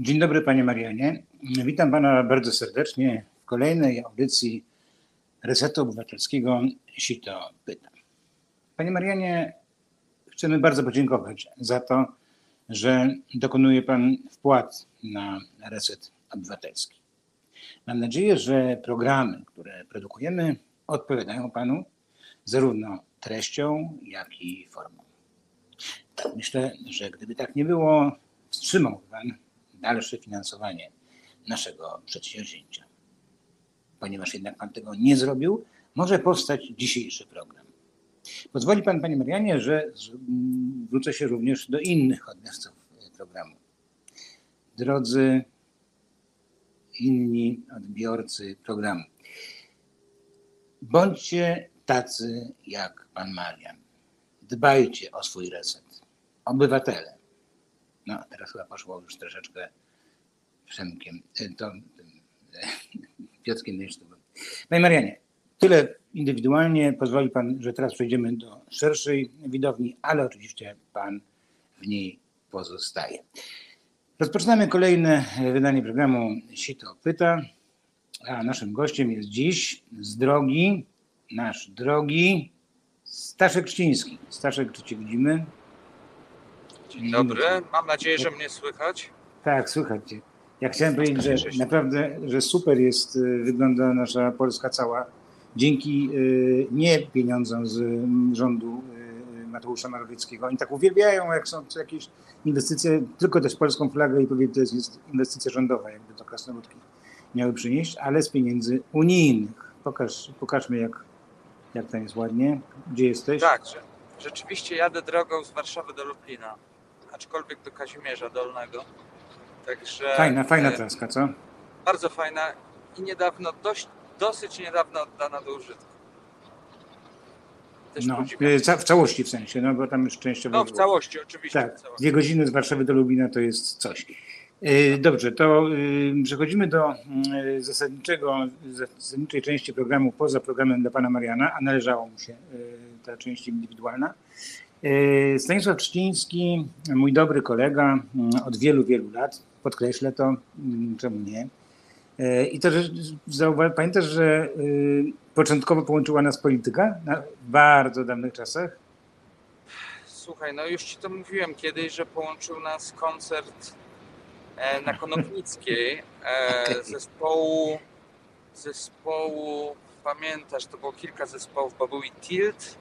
Dzień dobry Panie Marianie. Witam Pana bardzo serdecznie w kolejnej audycji Resetu Obywatelskiego Sito Pyta. Panie Marianie, chcemy bardzo podziękować za to, że dokonuje Pan wpłat na Reset Obywatelski. Mam nadzieję, że programy, które produkujemy, odpowiadają Panu zarówno treścią, jak i formą. Myślę, że gdyby tak nie było, wstrzymał Pan dalsze finansowanie naszego przedsięwzięcia. Ponieważ jednak Pan tego nie zrobił, może powstać dzisiejszy program. Pozwoli Pan, Panie Marianie, że zwrócę się również do innych odbiorców programu. Drodzy inni odbiorcy programu, bądźcie tacy jak Pan Marian. Dbajcie o swój reset. Obywatele. No, teraz chyba poszło już troszeczkę Przemkiem, to, Piotrkiem Dyńsztowym. Panie Marianie, tyle indywidualnie. Pozwoli Pan, że teraz przejdziemy do szerszej widowni, ale oczywiście Pan w niej pozostaje. Rozpoczynamy kolejne wydanie programu Sito Pyta, a naszym gościem jest dziś z drogi, nasz drogi Staszek Czciński. Staszek, czy Cię widzimy? Dzień dobry, mam nadzieję, że mnie słychać. Tak, słychać Cię. Ja chciałem powiedzieć, że naprawdę, że super jest, y, wygląda nasza Polska cała. Dzięki y, nie pieniądzom z rządu y, Mateusza Morawieckiego. Oni tak uwielbiają, jak są jakieś inwestycje, tylko też polską flagę i powiedz, to jest inwestycja rządowa, jakby to krasnoludki miały przynieść, ale z pieniędzy unijnych. Pokaż, pokażmy, jak, jak tam jest ładnie. Gdzie jesteś? Tak, rzeczywiście jadę drogą z Warszawy do Lublina, aczkolwiek do Kazimierza Dolnego. Także, fajna, fajna traska, co? Bardzo fajna i niedawno, dość, dosyć niedawno oddana do użytku. Też no, w całości w sensie, no bo tam już częściowo. No w całości, oczywiście. Tak, dwie godziny z Warszawy do Lubina to jest coś. Dobrze, to przechodzimy do zasadniczego, zasadniczej części programu poza programem dla pana Mariana, a należało mu się ta część indywidualna. Stanisław Trzciński, mój dobry kolega od wielu, wielu lat, podkreślę to, mm, czemu nie. E, I to, że pamiętasz, że y, początkowo połączyła nas polityka w bardzo dawnych czasach? Słuchaj, no już ci to mówiłem kiedyś, że połączył nas koncert e, na Konopnickiej e, zespołu, zespołu, pamiętasz, to było kilka zespołów, bo był i Tilt,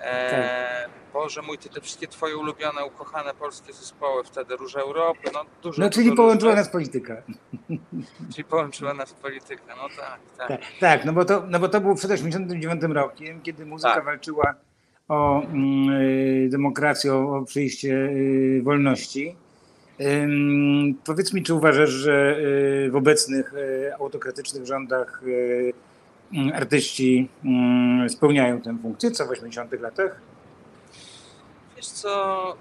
tak. Boże mój, ty te wszystkie twoje ulubione, ukochane polskie zespoły, wtedy Róże Europy, no dużo. No czyli połączyła nas polityka. Czyli połączyła nas polityka, no tak, tak. Tak, tak no, bo to, no bo to było przed 89 rokiem, kiedy muzyka tak. walczyła o mm, y, demokrację, o, przyjście y, wolności. Ym, powiedz mi, czy uważasz, że y, w obecnych y, autokratycznych rządach y, artyści mm, spełniają tę funkcję, co w 80 latach? Wiesz co,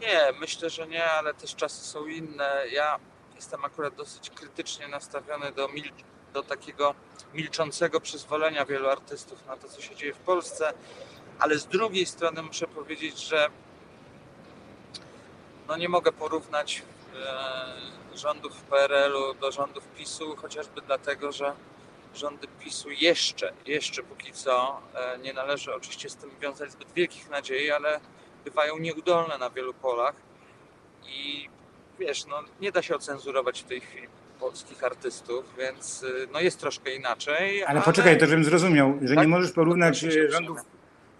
nie, myślę, że nie, ale też czasy są inne. Ja jestem akurat dosyć krytycznie nastawiony do, mil do takiego milczącego przyzwolenia wielu artystów na to, co się dzieje w Polsce, ale z drugiej strony muszę powiedzieć, że no nie mogę porównać e, rządów PRL-u do rządów PiSu, chociażby dlatego, że rządy PiSu jeszcze, jeszcze póki co, e, nie należy oczywiście z tym wiązać zbyt wielkich nadziei, ale bywają nieudolne na wielu polach i wiesz, no nie da się ocenzurować w tej chwili polskich artystów, więc y, no jest troszkę inaczej. Ale, ale... poczekaj, to żebym zrozumiał, że tak? nie możesz porównać e, rządów,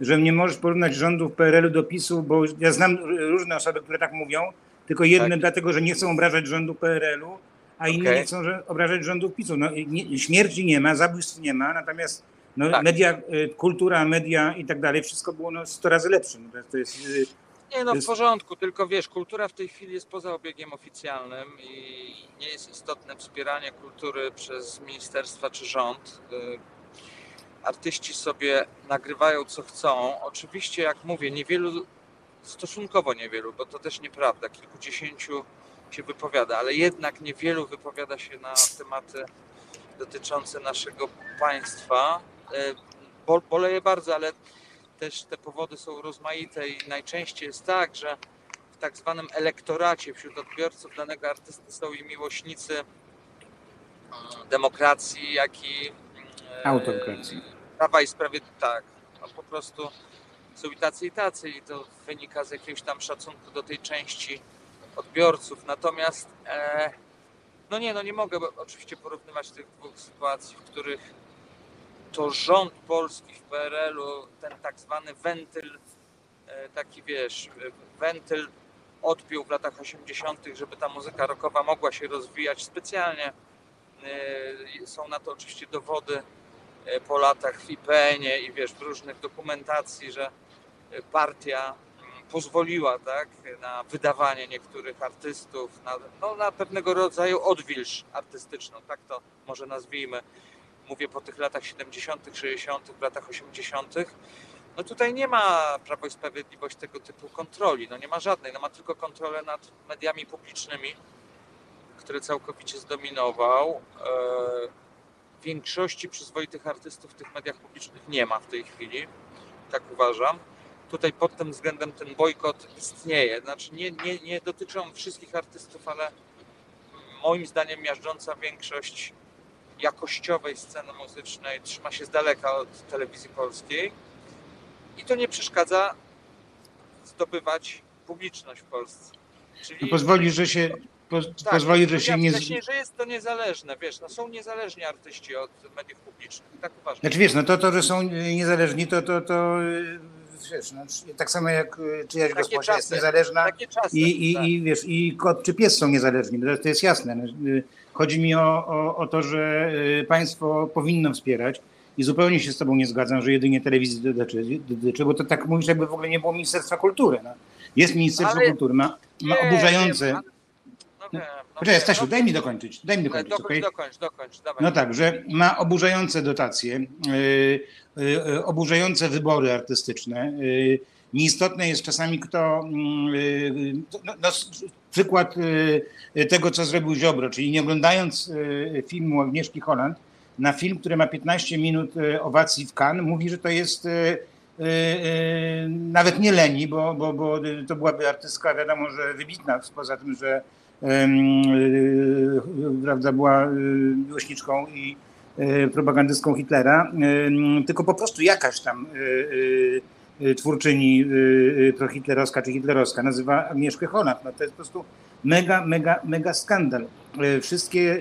że nie możesz porównać rządów PRL-u do PiSu, bo ja znam różne osoby, które tak mówią, tylko jedne tak. dlatego, że nie chcą obrażać rządu PRL-u, a okay. inne nie chcą obrażać rządów PiSu. No, nie, śmierci nie ma, zabójstw nie ma, natomiast no, tak. media, y, kultura, media i tak dalej, wszystko było no, 100 razy lepsze. No, to jest, y, nie no, w porządku, tylko wiesz, kultura w tej chwili jest poza obiegiem oficjalnym i nie jest istotne wspieranie kultury przez ministerstwa czy rząd. Y, artyści sobie nagrywają co chcą. Oczywiście, jak mówię, niewielu, stosunkowo niewielu, bo to też nieprawda, kilkudziesięciu się wypowiada, ale jednak niewielu wypowiada się na tematy dotyczące naszego państwa. E, boleję bardzo, ale też te powody są rozmaite i najczęściej jest tak, że w tak zwanym elektoracie wśród odbiorców danego artysty są i miłośnicy mm, demokracji, jak i e, Autokracji. Prawa i Sprawiedliwości. Tak, no po prostu są i tacy i tacy i to wynika z jakiegoś tam szacunku do tej części odbiorców. Natomiast e, no nie, no nie mogę oczywiście porównywać tych dwóch sytuacji, w których to rząd polski w PRL-u, ten tak zwany wentyl, e, taki wiesz, wentyl odpiął w latach 80., żeby ta muzyka rockowa mogła się rozwijać specjalnie. E, są na to oczywiście dowody e, po latach w IPN-ie i wiesz, w różnych dokumentacji, że partia pozwoliła tak, na wydawanie niektórych artystów, na, no, na pewnego rodzaju odwilż artystyczną, tak to może nazwijmy. Mówię po tych latach 70., 60., w latach 80. No tutaj nie ma Prawo i Sprawiedliwość tego typu kontroli, no nie ma żadnej, no ma tylko kontrolę nad mediami publicznymi, które całkowicie zdominował. E, większości przyzwoitych artystów w tych mediach publicznych nie ma w tej chwili, tak uważam tutaj pod tym względem ten bojkot istnieje. Znaczy nie, nie, nie dotyczą wszystkich artystów, ale moim zdaniem miażdżąca większość jakościowej sceny muzycznej trzyma się z daleka od telewizji polskiej i to nie przeszkadza zdobywać publiczność w Polsce. Czyli... No pozwoli, że się po, tak, pozwoli, że się nie... Wcześniej, że jest to niezależne, wiesz, no są niezależni artyści od mediów publicznych, tak uważam. Znaczy wiesz, no to, to że są niezależni, to, to, to wiesz, no, tak samo jak y, czyjaś takie gosposia czasy, jest niezależna czasy, i, i, tak. i, wiesz, i kot czy pies są niezależni, to jest jasne. No, y, chodzi mi o, o, o to, że y, państwo powinno wspierać i zupełnie się z tobą nie zgadzam, że jedynie telewizji dotyczy, dotyczy bo to tak mówisz, jakby w ogóle nie było Ministerstwa Kultury. No. Jest Ministerstwo ale, Kultury, ma, ma oburzające... Nie, no, no, Poczekaj, Stasiu, no, daj mi dokończyć. Daj mi dokończyć. Dokończ, okay? dokończ, dokończ, dawaj. No tak, że ma oburzające dotacje, yy, yy, oburzające wybory artystyczne. Yy, nieistotne jest czasami kto. No, no, przykład tego, co zrobił Ziobro, czyli nie oglądając filmu Agnieszki Holland, na film, który ma 15 minut owacji w Cannes, mówi, że to jest nawet nie leni, bo, bo, bo to byłaby artystka, wiadomo, że wybitna, poza tym, że prawda, była y, miłośniczką i y, propagandystką Hitlera, tylko po prostu jakaś tam twórczyni prohitlerowska czy hitlerowska nazywa Agnieszkę Holland. No to jest po prostu mega, mega, mega skandal. Wszystkie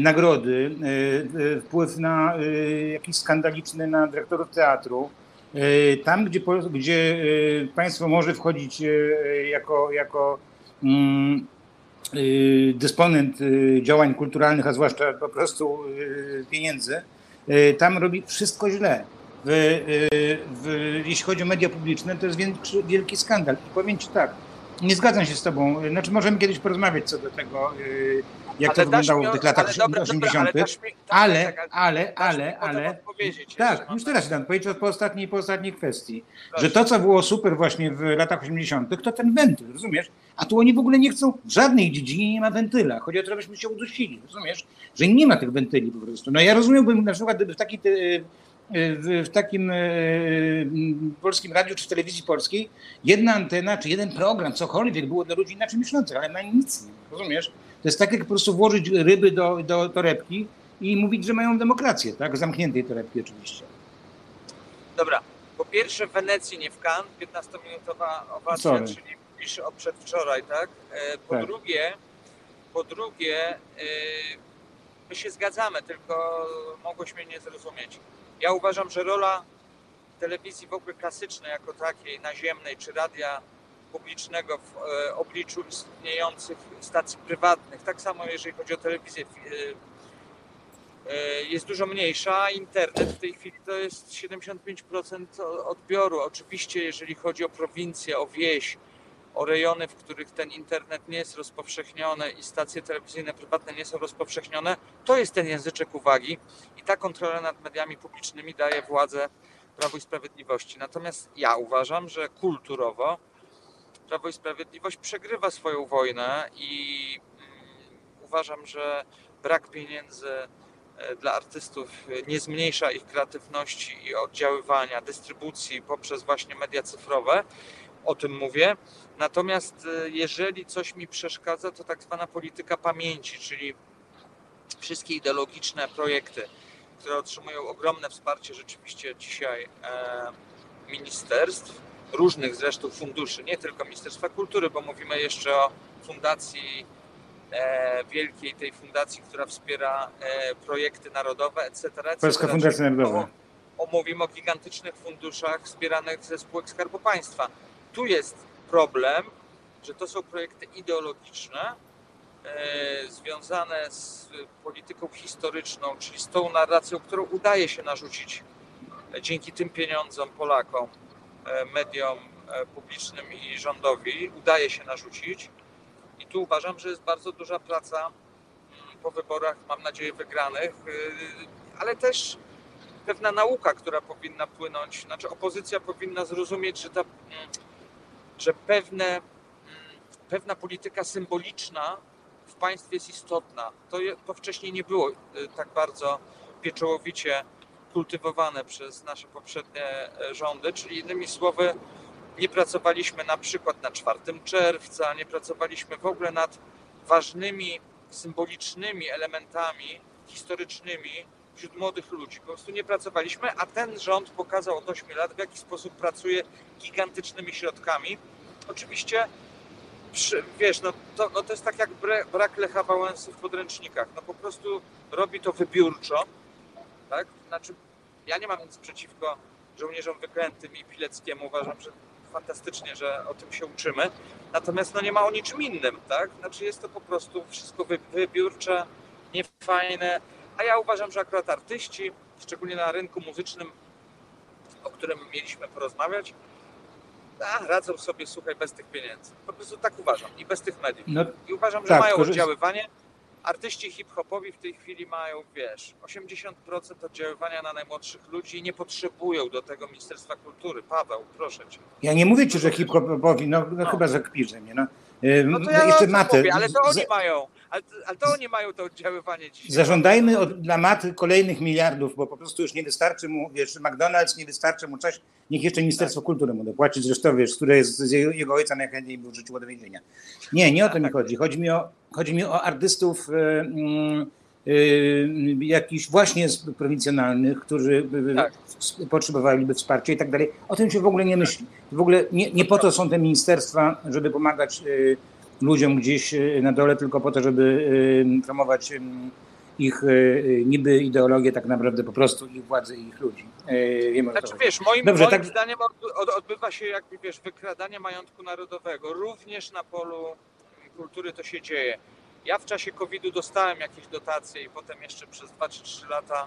nagrody, wpływ na jakiś skandaliczny na dyrektorów teatru, tam, gdzie, gdzie państwo może wchodzić jako, jako mm, dysponent y, działań kulturalnych, a zwłaszcza po prostu y, pieniędzy, tam robi wszystko źle. W, w, jeśli chodzi o media publiczne, to jest wielki, wielki skandal. I powiem Ci tak, nie zgadzam się z Tobą. Znaczy, możemy kiedyś porozmawiać co do tego, jak ale to wyglądało w tych latach ale dobra, 80. Dobra, ale, ale, ale, ale, ale, tak, już teraz dam powiedzieć po ostatniej, po ostatniej kwestii, że to, co było super właśnie w latach 80., to ten wentyl, rozumiesz? A tu oni w ogóle nie chcą, w żadnej dziedzinie nie ma wentyla. Chodzi o to, żebyśmy się udusili, rozumiesz? Że nie ma tych wentyli po prostu. No ja rozumiałbym na przykład, gdyby w takiej w, takim e, polskim radiu czy w telewizji polskiej jedna antena czy jeden program, cokolwiek było dla ludzi inaczej myślących, ale na nic nie, rozumiesz? To jest tak jak po prostu włożyć ryby do, do torebki i mówić, że mają demokrację, tak? Zamkniętej torebki oczywiście. Dobra. Po pierwsze w Wenecji, nie w Cannes, 15-minutowa owacja, Sorry. czyli pisze o przedwczoraj, tak? E, po tak. drugie, po drugie, e, my się zgadzamy, tylko mogłeś mnie nie zrozumieć. Ja uważam, że rola telewizji w ogóle klasycznej jako takiej, naziemnej, czy radia publicznego w e, obliczu istniejących stacji prywatnych, tak samo jeżeli chodzi o telewizję, jest dużo mniejsza. Internet w tej chwili to jest 75% odbioru. Oczywiście, jeżeli chodzi o prowincję, o wieś, o rejony, w których ten internet nie jest rozpowszechniony i stacje telewizyjne prywatne nie są rozpowszechnione, to jest ten języczek uwagi i ta kontrola nad mediami publicznymi daje władzę Prawo i Sprawiedliwości. Natomiast ja uważam, że kulturowo Prawo i Sprawiedliwość przegrywa swoją wojnę i mm, uważam, że brak pieniędzy e, dla artystów nie zmniejsza ich kreatywności i oddziaływania, dystrybucji poprzez właśnie media cyfrowe, o tym mówię. Natomiast e, jeżeli coś mi przeszkadza, to tak zwana polityka pamięci, czyli wszystkie ideologiczne projekty, które otrzymują ogromne wsparcie rzeczywiście dzisiaj e, ministerstw, różnych zresztą funduszy, nie tylko Ministerstwa Kultury, bo mówimy jeszcze o fundacji e, wielkiej tej fundacji, która wspiera projekty narodowe, etc. etc. Polska Fundacja Narodowa. O, o, mówimy o gigantycznych funduszach wspieranych ze spółek Skarbu Państwa. Tu jest problem, że to są projekty ideologiczne, e, związane z polityką historyczną, czyli z tą narracją, którą udaje się narzucić dzięki tym pieniądzom Polakom, e, mediom e, publicznym i rządowi, udaje się narzucić. I tu uważam, że jest bardzo duża praca mm, po wyborach, mam nadzieję, wygranych, ale też pewna nauka, która powinna płynąć, znaczy opozycja powinna zrozumieć, że, ta, mm, że pewne, mm, pewna polityka symboliczna w państwie jest istotna. To, to wcześniej nie było y, tak bardzo pieczołowicie kultywowane przez nasze poprzednie e, rządy, czyli innymi słowy, nie pracowaliśmy na przykład na 4 czerwca, nie pracowaliśmy w ogóle nad ważnymi, symbolicznymi elementami historycznymi wśród młodych ludzi. Po prostu nie pracowaliśmy, a ten rząd pokazał od 8 lat, w jaki sposób pracuje gigantycznymi środkami. Oczywiście, przy, wiesz, no to, no to jest tak jak brak Lecha Wałęsy w podręcznikach. No po prostu robi to wybiórczo, tak? Znaczy, ja nie mam nic przeciwko żołnierzom wyklętym i Pileckiemu. Uważam, że fantastycznie, że o tym się uczymy. Natomiast no nie ma o niczym innym, tak? Znaczy jest to po prostu wszystko wy, wybiórcze, niefajne. A ja uważam, że akurat artyści, szczególnie na rynku muzycznym, o którym mieliśmy porozmawiać, a, radzą sobie, słuchaj, bez tych pieniędzy. Po prostu tak uważam. I bez tych mediów. No, I uważam, że Tak, mają oddziaływanie. Artyści hip-hopowi w tej chwili mają, wiesz, 80% oddziaływania na najmłodszych ludzi i nie potrzebują do tego Ministerstwa Kultury. Paweł, proszę cię. ja nie mówię ci, że hip-hopowi, no, no, No. chyba zakpisz mnie, no. No to ja jeszcze matę. mówię, ale to oni mają. Ale, to oni mają to oddziaływanie dzisiaj. Zażądajmy od, dla maty kolejnych miliardów, bo po prostu już nie wystarczy mu, wiesz, McDonald's nie wystarczy mu coś, niech jeszcze Ministerstwo Tak. Kultury mu dopłaci, zresztą wiesz, które jest z jego, jego ojca najchętniej był wrzuciło do więzienia. Nie, nie o to mi Tak. chodzi. Chodzi mi o, chodzi mi o artystów y, y, y, jakichś właśnie z- prowincjonalnych, którzy Tak. potrzebowaliby wsparcia i tak dalej. O tym się w ogóle nie myśli. W ogóle nie, nie po to są te ministerstwa, żeby pomagać y, ludziom gdzieś y, na dole, tylko po to, żeby y, promować ich y, y, niby ideologię, tak naprawdę po prostu ich władzy i ich ludzi. Y, co Znaczy wiesz, moim, Dobrze, moim tak- zdaniem od, od, odbywa się jakby wiesz, wykradanie majątku narodowego. Również na polu kultury to się dzieje. Ja w czasie COVID-u dostałem jakieś dotacje i potem jeszcze przez 2 czy 3 lata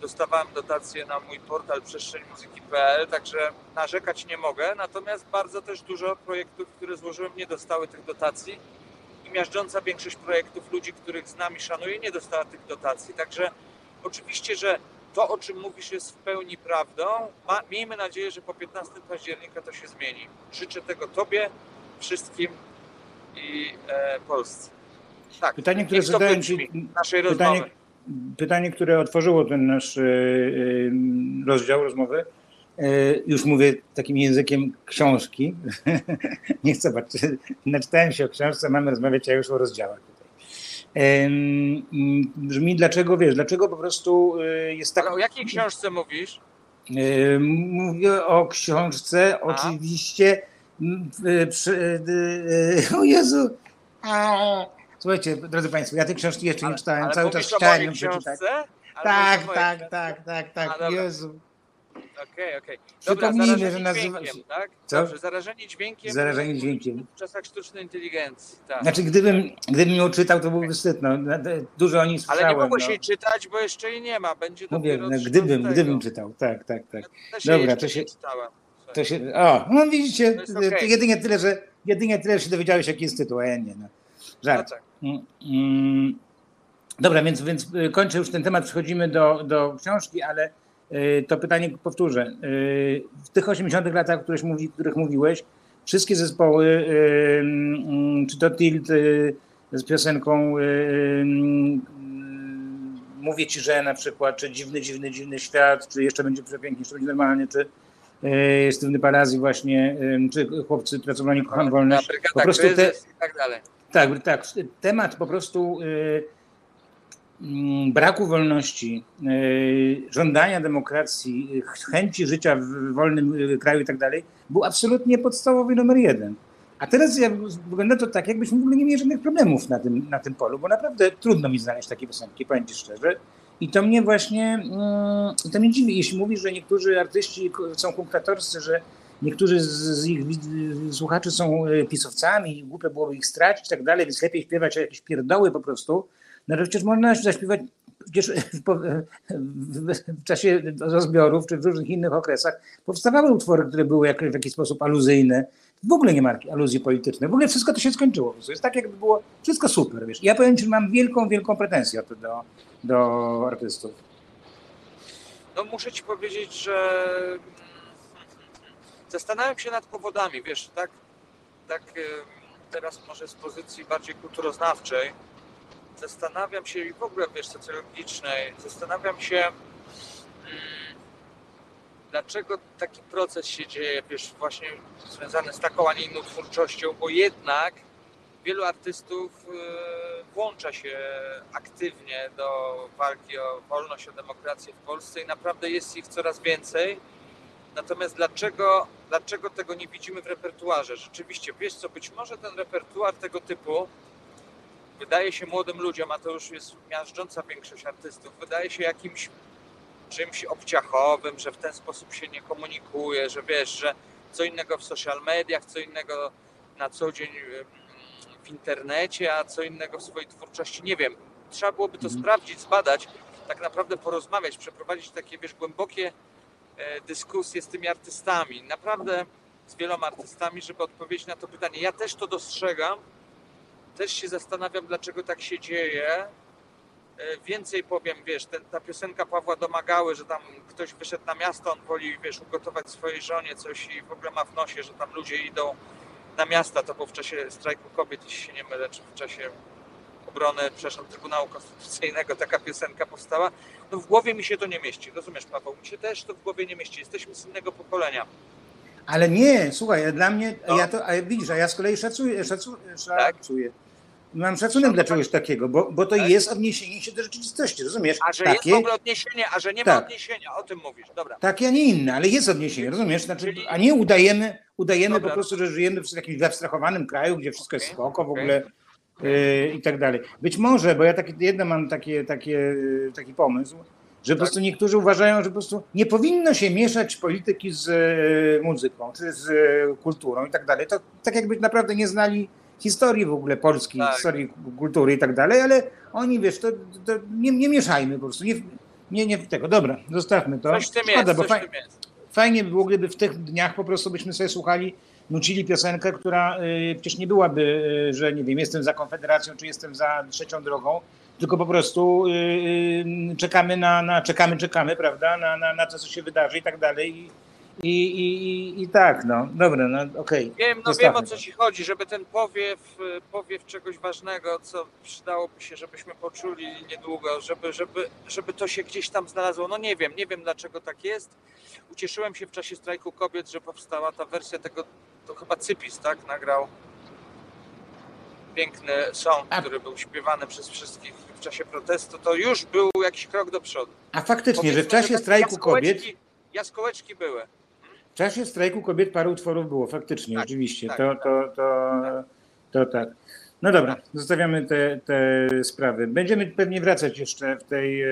dostawałem dotacje na mój portal przestrzenimuzyki.pl, także narzekać nie mogę. Natomiast bardzo też dużo projektów, które złożyłem, nie dostały tych dotacji. I miażdżąca większość projektów ludzi, których znam i szanuję, nie dostała tych dotacji. Także oczywiście, że to, o czym mówisz, jest w pełni prawdą. Ma, miejmy nadzieję, że po 15 października to się zmieni. Życzę tego Tobie, wszystkim i e, Polsce. Tak, Pytanie, które zadałem ci, naszej pytanie, rozmowy. pytanie, które otworzyło ten nasz y, y, rozdział rozmowy, y, już mówię takim językiem książki. Nie chcę patrzeć, naczytałem się o książce, mamy rozmawiać, a już o rozdziałach ym, Brzmi, dlaczego wiesz, dlaczego po prostu jest tak. Ale o jakiej książce mówisz? Mówię o książce, A? oczywiście. Przy, o Jezu! A, Słuchajcie, drodzy Państwo, ja tej książki jeszcze nie czytałem, ale cały czas chciałem ją przeczytać. Ale Tak, tak, książce? tak, tak, A, tak. dobra. Jezu. Okej, okej. Przypomnijmy, Dobra, że nazywa się- tak? Co? Dobrze, zarażeni dźwiękiem. Zarażeni dźwiękiem. W czasach sztucznej inteligencji, tak. Znaczy, gdybym, gdybym ją czytał, to byłby wstyd. No, dużo o niej Ale słyszałem. nie mogłeś no. jej czytać, bo jeszcze jej nie ma. Będzie Mówię, no, 13. gdybym, gdybym czytał. Tak, tak, tak. Ja Dobra, to się-. To się, o, no widzicie, to jedynie tyle, że jedynie tyle, że się dowiedziałeś, jaki jest tytuł, a ja nie. No. No Żart. tak. Mm, mm. Dobra, więc, więc y, kończę już ten temat, przechodzimy do, do książki, ale y, to pytanie powtórzę. Y, W tych 80 latach, o których, mówi, których mówiłeś, wszystkie zespoły, czy to Tilt z piosenką Mówię Ci, że na przykład, czy Dziwny, Dziwny, Dziwny Świat, czy Jeszcze Będzie Przepięknie, Jeszcze Będzie Normalnie, czy Stywny Palazzi właśnie, czy chłopcy Na Wolność. brygada Po prostu te, i tak dalej. Tak, tak, temat po prostu y, mm, braku wolności, y, żądania demokracji, chęci życia w wolnym y, kraju i tak dalej, był absolutnie podstawowy numer jeden. A teraz wygląda to tak, jakbyśmy w ogóle nie mieli żadnych problemów na tym, na tym polu, bo naprawdę trudno mi znaleźć takie piosenki, powiem Ci szczerze. I to mnie właśnie, mm, to mnie dziwi, jeśli mówisz, że niektórzy artyści są kunktatorscy, że niektórzy z, z ich słuchaczy są e, pisowcami i głupio byłoby ich stracić i tak dalej, więc lepiej śpiewać jakieś pierdoły po prostu. No ale przecież można zaśpiewać przecież w, po- w, czasie rozbiorów czy w różnych innych okresach powstawały utwory, które były jak, w jakiś sposób aluzyjne. W ogóle nie ma aluzji politycznej. W ogóle wszystko to się skończyło. Jest tak, jakby było wszystko super. Wiesz. Ja powiem Ci, że mam wielką, wielką pretensję do, do artystów. No muszę ci powiedzieć, że zastanawiam się nad powodami, wiesz, tak, tak teraz może z pozycji bardziej kulturoznawczej, zastanawiam się i w ogóle, wiesz, socjologicznej, zastanawiam się, mm, dlaczego taki proces się dzieje, wiesz, właśnie związany z taką, a nie inną twórczością, bo jednak wielu artystów y, włącza się aktywnie do walki o wolność, o demokrację w Polsce i naprawdę jest ich coraz więcej. Natomiast dlaczego, dlaczego tego nie widzimy w repertuarze? Rzeczywiście, wiesz co, być może ten repertuar tego typu wydaje się młodym ludziom, a to już jest miażdżąca większość artystów, wydaje się jakimś czymś obciachowym, że w ten sposób się nie komunikuje, że wiesz, że co innego w social mediach, co innego na co dzień w internecie, a co innego w swojej twórczości. Nie wiem. Trzeba byłoby to Mhm. sprawdzić, zbadać, tak naprawdę porozmawiać, przeprowadzić takie, wiesz, głębokie dyskusje z tymi artystami. Naprawdę z wieloma artystami, żeby odpowiedzieć na to pytanie. Ja też to dostrzegam. Też się zastanawiam, dlaczego tak się dzieje. E, Więcej powiem, wiesz, ten, ta piosenka Pawła Domagały, że tam ktoś wyszedł na miasto, on woli, wiesz, ugotować swojej żonie coś i w ogóle ma w nosie, że tam ludzie idą na miasta, to było w czasie strajku kobiet, jeśli się nie mylę, czy w czasie obrony, przepraszam, Trybunału Konstytucyjnego taka piosenka powstała. No w głowie mi się to nie mieści, rozumiesz Paweł? Mi się też to w głowie nie mieści. Jesteśmy z innego pokolenia. Ale nie, słuchaj, dla mnie, No. ja to, a widzisz, a ja z kolei szacuję, szacu, Tak. szacuję. Mam szacunek dla czegoś takiego, bo, bo to Tak. jest odniesienie się do rzeczywistości, rozumiesz? A że jest Takie, w ogóle odniesienie, a że nie ma Tak. odniesienia, o tym mówisz. Dobra. takie, a nie inne, ale jest odniesienie, rozumiesz? Znaczy, Czyli- a nie udajemy, udajemy Dobra. po prostu, że żyjemy w jakimś wyabstrahowanym kraju, gdzie wszystko jest Okej, spoko w ogóle yy, i tak dalej. Być może, bo ja takie, jedno mam takie, takie, yy, taki pomysł, że po Tak. prostu niektórzy uważają, że po prostu nie powinno się mieszać polityki z e, muzyką, czy z kulturą i tak dalej. To tak jakby naprawdę nie znali historii w ogóle polskiej, Tak. historii kultury i tak dalej, ale oni, wiesz, to, to nie, nie mieszajmy po prostu, nie, nie, nie tego. Dobra, zostawmy to. Coś w tym Szkoda, jest, bo coś faj, w tym jest. fajnie by było, gdyby w tych dniach po prostu byśmy sobie słuchali, nucili piosenkę, która y, przecież nie byłaby, y, że nie wiem, jestem za Konfederacją, czy jestem za trzecią drogą, tylko po prostu y, czekamy na, na czekamy, czekamy, prawda, na, na, na to, co się wydarzy i tak dalej. I, i, i, tak, no, dobra, no okej. Wiem, no Zostawmy wiem o co ci chodzi, żeby ten powiew, powiew czegoś ważnego, co przydałoby się, żebyśmy poczuli niedługo, żeby, żeby, żeby to się gdzieś tam znalazło. No nie wiem, nie wiem dlaczego tak jest. Ucieszyłem się w czasie strajku kobiet, że powstała ta wersja tego, to chyba Cypis, tak, nagrał piękny song, A- który był śpiewany przez wszystkich w czasie protestu. To już był jakiś krok do przodu. A faktycznie, że w Powiedzmy, czasie takie strajku kobiet, Jaskółeczki były. w czasie strajku kobiet parę utworów było, faktycznie, Tak, oczywiście, tak, to, tak. to, to, to tak. No dobra, zostawiamy te, te sprawy. Będziemy pewnie wracać jeszcze w tej e,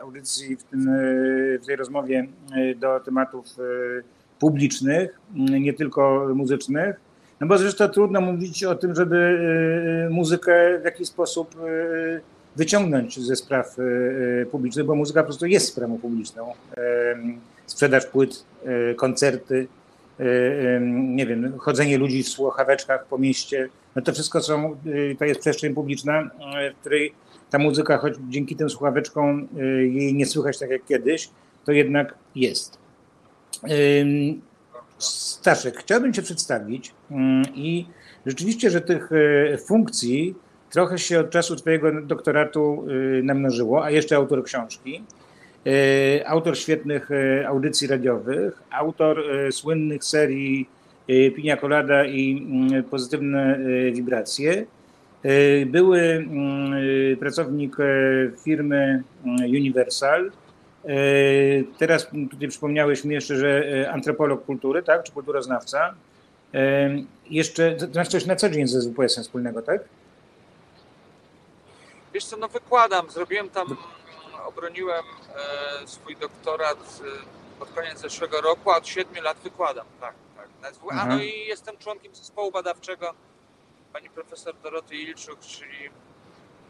audycji, w, tym, e, w tej rozmowie e, do tematów e, publicznych, m, nie tylko muzycznych. No bo zresztą trudno mówić o tym, żeby e, muzykę w jakiś sposób e, wyciągnąć ze spraw publicznych, bo muzyka po prostu jest sprawą publiczną. Sprzedaż płyt, koncerty, nie wiem, chodzenie ludzi w słuchaweczkach po mieście, no to wszystko są, y, to jest przestrzeń publiczna, y, w której ta muzyka, choć dzięki tym słuchaweczkom y, jej nie słychać tak jak kiedyś, to jednak jest. Staszek, chciałbym Cię przedstawić ym, i rzeczywiście, że tych y, funkcji trochę się od czasu Twojego doktoratu y, namnożyło, a jeszcze autor książki. e, autor świetnych audycji radiowych, autor słynnych serii Pinia Colada i mm, Pozytywne Wibracje. Były mm, pracownik firmy mm, Universal. E, Teraz tutaj przypomniałeś mi jeszcze, że e, antropolog kultury, tak? Czy kulturoznawca. E, Jeszcze, to znaczy coś na co dzień ze WPS-em wspólnego, tak? Wiesz co, no wykładam, zrobiłem tam, obroniłem swój doktorat pod koniec zeszłego roku, a od 7 lat wykładam, tak, tak. A Mhm. no i jestem członkiem zespołu badawczego pani profesor Doroty Ilczuk, czyli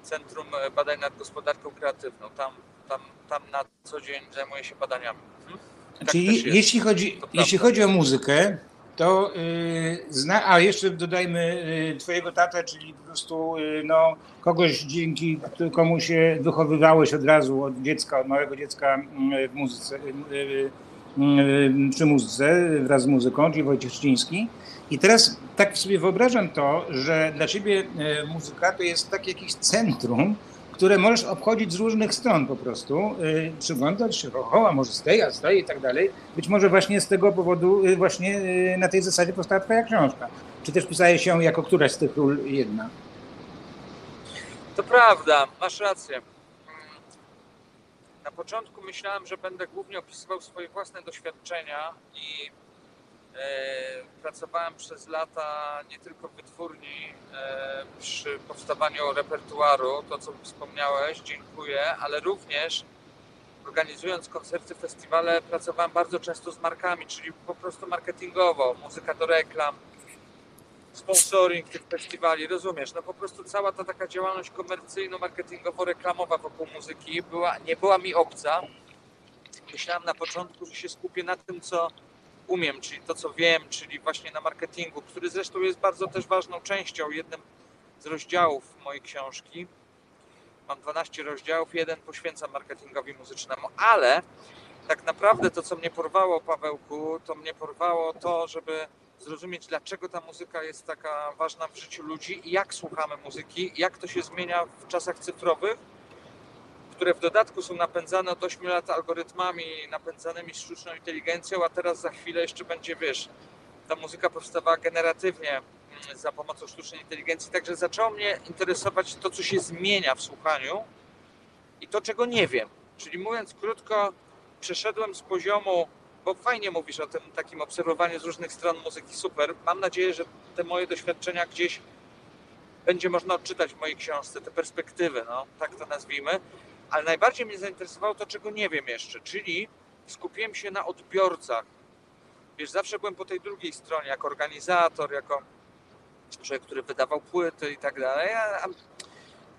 Centrum Badań nad Gospodarką Kreatywną. Tam, tam, tam na co dzień zajmuję się badaniami. Mhm. Tak Czyli jeśli chodzi, jeśli chodzi o muzykę, to yy, zna, a jeszcze dodajmy yy, twojego tatę, czyli po prostu yy, no, kogoś dzięki komu się wychowywałeś od razu, od dziecka, od małego dziecka yy, w muzyce, yy, yy, przy muzyce wraz z muzyką, czyli Wojciech Szczyński. I teraz tak sobie wyobrażam to, że dla ciebie yy, muzyka to jest takie jakieś centrum, które możesz obchodzić z różnych stron po prostu, yy, przyglądać się, a może z tej, a z tej i tak dalej. Być może właśnie z tego powodu, yy, właśnie yy, na tej zasadzie powstała twoja książka. Czy też pisałeś się jako któraś z tych ról jedna? To prawda, masz rację. Na początku myślałem, że będę głównie opisywał swoje własne doświadczenia i pracowałem przez lata nie tylko w wytwórni e, przy powstawaniu repertuaru, to co wspomniałeś, dziękuję, ale również organizując koncerty, festiwale, pracowałem bardzo często z markami, czyli po prostu marketingowo, muzyka do reklam, sponsoring tych festiwali, rozumiesz? No po prostu cała ta taka działalność komercyjno-marketingowo-reklamowa wokół muzyki była, nie była mi obca. Myślałem na początku, że się skupię na tym, co umiem, czyli to, co wiem, czyli właśnie na marketingu, który zresztą jest bardzo też ważną częścią, jednym z rozdziałów mojej książki. Mam 12 rozdziałów, jeden poświęcam marketingowi muzycznemu, ale tak naprawdę to, co mnie porwało, Pawełku, to mnie porwało to, żeby zrozumieć, dlaczego ta muzyka jest taka ważna w życiu ludzi i jak słuchamy muzyki, jak to się zmienia w czasach cyfrowych, które w dodatku są napędzane od 8 lat algorytmami napędzanymi sztuczną inteligencją, a teraz za chwilę jeszcze będzie, wiesz, ta muzyka powstawała generatywnie mm, za pomocą sztucznej inteligencji, także zaczęło mnie interesować to, co się zmienia w słuchaniu i to, czego nie wiem. Czyli mówiąc krótko, przeszedłem z poziomu bo fajnie mówisz o tym takim obserwowaniu z różnych stron muzyki, super. Mam nadzieję, że te moje doświadczenia gdzieś będzie można odczytać w mojej książce, te perspektywy, no, tak to nazwijmy. Ale najbardziej mnie zainteresowało to, czego nie wiem jeszcze, czyli skupiłem się na odbiorcach. Wiesz, zawsze byłem po tej drugiej stronie, jako organizator, jako człowiek, który wydawał płyty i tak dalej, a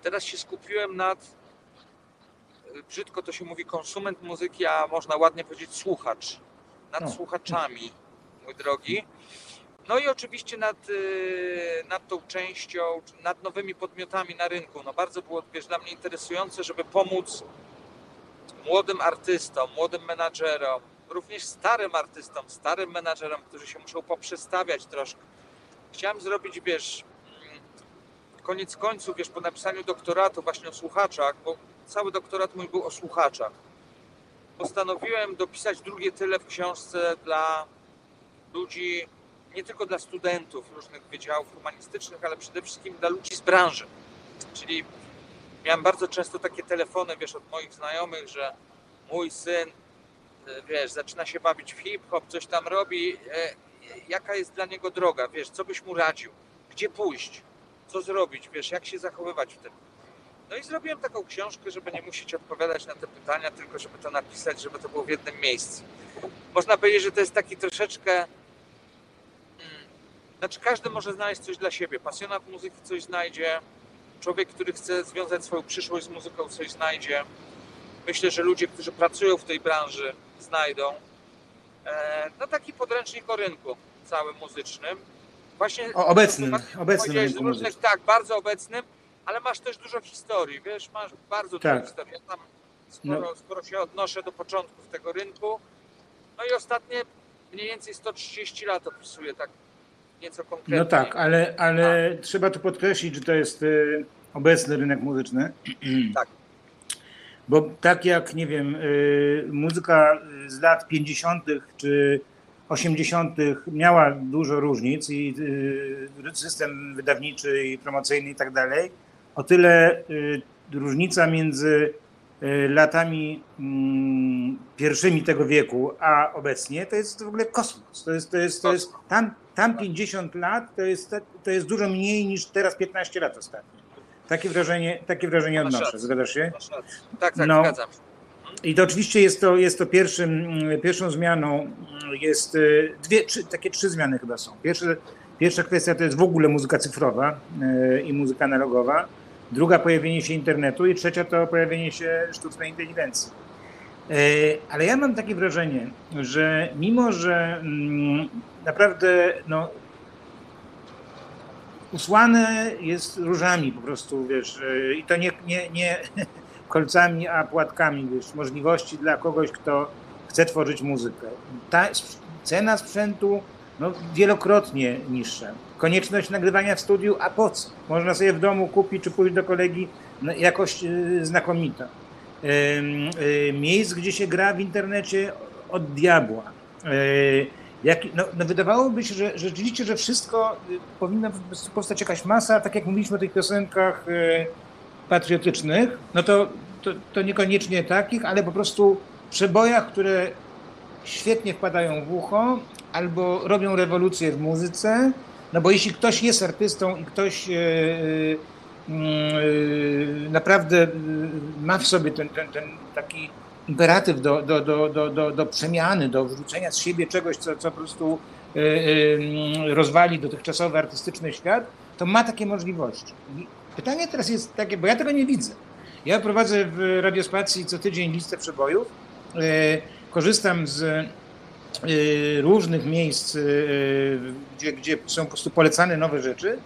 teraz się skupiłem nad brzydko to się mówi konsument muzyki, a można ładnie powiedzieć słuchacz. Nad No. słuchaczami, mój drogi. No i oczywiście nad, y, nad tą częścią, nad nowymi podmiotami na rynku. No bardzo było wiesz, dla mnie interesujące, żeby pomóc młodym artystom, młodym menadżerom, również starym artystom, starym menadżerom, którzy się muszą poprzestawiać troszkę. Chciałem zrobić, wiesz, mm, koniec końców, wiesz, po napisaniu doktoratu właśnie o słuchaczach, bo cały doktorat mój był o słuchaczach. Postanowiłem dopisać drugie tyle w książce dla ludzi, nie tylko dla studentów różnych wydziałów humanistycznych, ale przede wszystkim dla ludzi z branży. Czyli miałem bardzo często takie telefony, wiesz, od moich znajomych, że mój syn, e, wiesz, zaczyna się bawić w hip-hop, coś tam robi, e, jaka jest dla niego droga, wiesz, co byś mu radził, gdzie pójść, co zrobić, wiesz, jak się zachowywać w tym. No i zrobiłem taką książkę, żeby nie musieć odpowiadać na te pytania, tylko żeby to napisać, żeby to było w jednym miejscu. Można powiedzieć, że to jest taki troszeczkę. Znaczy, każdy może znaleźć coś dla siebie. Pasjonat muzyki coś znajdzie. Człowiek, który chce związać swoją przyszłość z muzyką, coś znajdzie. Myślę, że ludzie, którzy pracują w tej branży, znajdą. E, No taki podręcznik o rynku całym muzycznym. Właśnie O, obecnym, obecnym rynku różnych, tak, bardzo obecnym, ale masz też dużo historii, wiesz, masz bardzo dużo Tak. historii. Ja tam sporo, sporo się odnoszę do początków tego rynku. No i ostatnie mniej więcej 130 lat opisuję tak nieco konkretnie. No tak, ale, ale trzeba tu podkreślić, że to jest y, obecny rynek muzyczny. Tak. Bo tak jak, nie wiem, y, muzyka z lat 50. czy 80. miała dużo różnic i y, system wydawniczy i promocyjny i tak dalej, o tyle różnica między latami mm, pierwszymi tego wieku, a obecnie to jest w ogóle kosmos. To jest, to jest, to jest tam, tam 50 lat to jest, to jest dużo mniej niż teraz 15 lat ostatnio. Takie wrażenie, takie wrażenie odnoszę. Zgadzasz się? Tak, tak, no. zgadzam się. I to oczywiście jest to, jest to pierwszym, pierwszą zmianą. Jest y, dwie, trzy, takie trzy zmiany chyba są. Pierwsze, pierwsza kwestia to jest w ogóle muzyka cyfrowa y, i muzyka analogowa. Druga pojawienie się internetu i trzecia to pojawienie się sztucznej inteligencji. Y, ale ja mam takie wrażenie, że mimo, że mm, naprawdę no, usłane jest różami po prostu, wiesz, e, i to nie, nie, nie kolcami, a płatkami, wiesz, możliwości dla kogoś, kto chce tworzyć muzykę. Ta cena sprzętu no, wielokrotnie niższa. Konieczność nagrywania w studiu, a po co? Można sobie w domu kupić czy pójść do kolegi, no, jakość e, znakomita. Miejsc, gdzie się gra w internecie od diabła. E, jak, no, no, wydawałoby się, że, rzeczywiście, że wszystko y, powinna powstać jakaś masa, tak jak mówiliśmy o tych piosenkach y, patriotycznych, no to, to, to niekoniecznie takich, ale po prostu przebojach, które świetnie wpadają w ucho albo robią rewolucję w muzyce, no bo jeśli ktoś jest artystą i ktoś yy, naprawdę ma w sobie ten, ten, ten taki imperatyw do, do, do, do, do, do przemiany, do wrzucenia z siebie czegoś, co, co po prostu y, y, rozwali dotychczasowy artystyczny świat, to ma takie możliwości. Pytanie teraz jest takie, bo ja tego nie widzę. Ja prowadzę w Radiospacji co tydzień listę przebojów, y, korzystam z różnych miejsc, gdzie, gdzie są po prostu polecane nowe rzeczy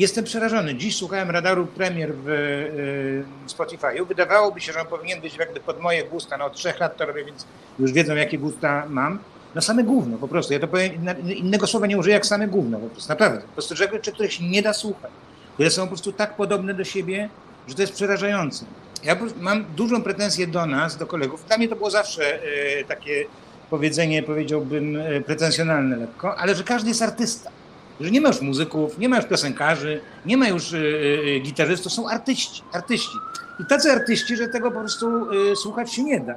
Jestem przerażony. Dziś słuchałem radaru premier w y, Spotify'u. Wydawałoby się, że on powinien być jakby pod moje gusta. No od trzech lat to robię, więc już wiedzą, jakie gusta mam. No same gówno po prostu. Ja to powiem, innego słowa nie użyję jak same gówno po prostu. Naprawdę. Po prostu rzeczy, których się nie da słuchać. Które są po prostu tak podobne do siebie, że to jest przerażające. Ja mam dużą pretensję do nas, do kolegów. Dla mnie to było zawsze y, takie powiedzenie, powiedziałbym, y, pretensjonalne lekko, ale że każdy jest artysta że nie ma już muzyków, nie ma już piosenkarzy, nie ma już y, y, gitarzystów, są artyści, artyści. I tacy artyści, że tego po prostu y, słuchać się nie da.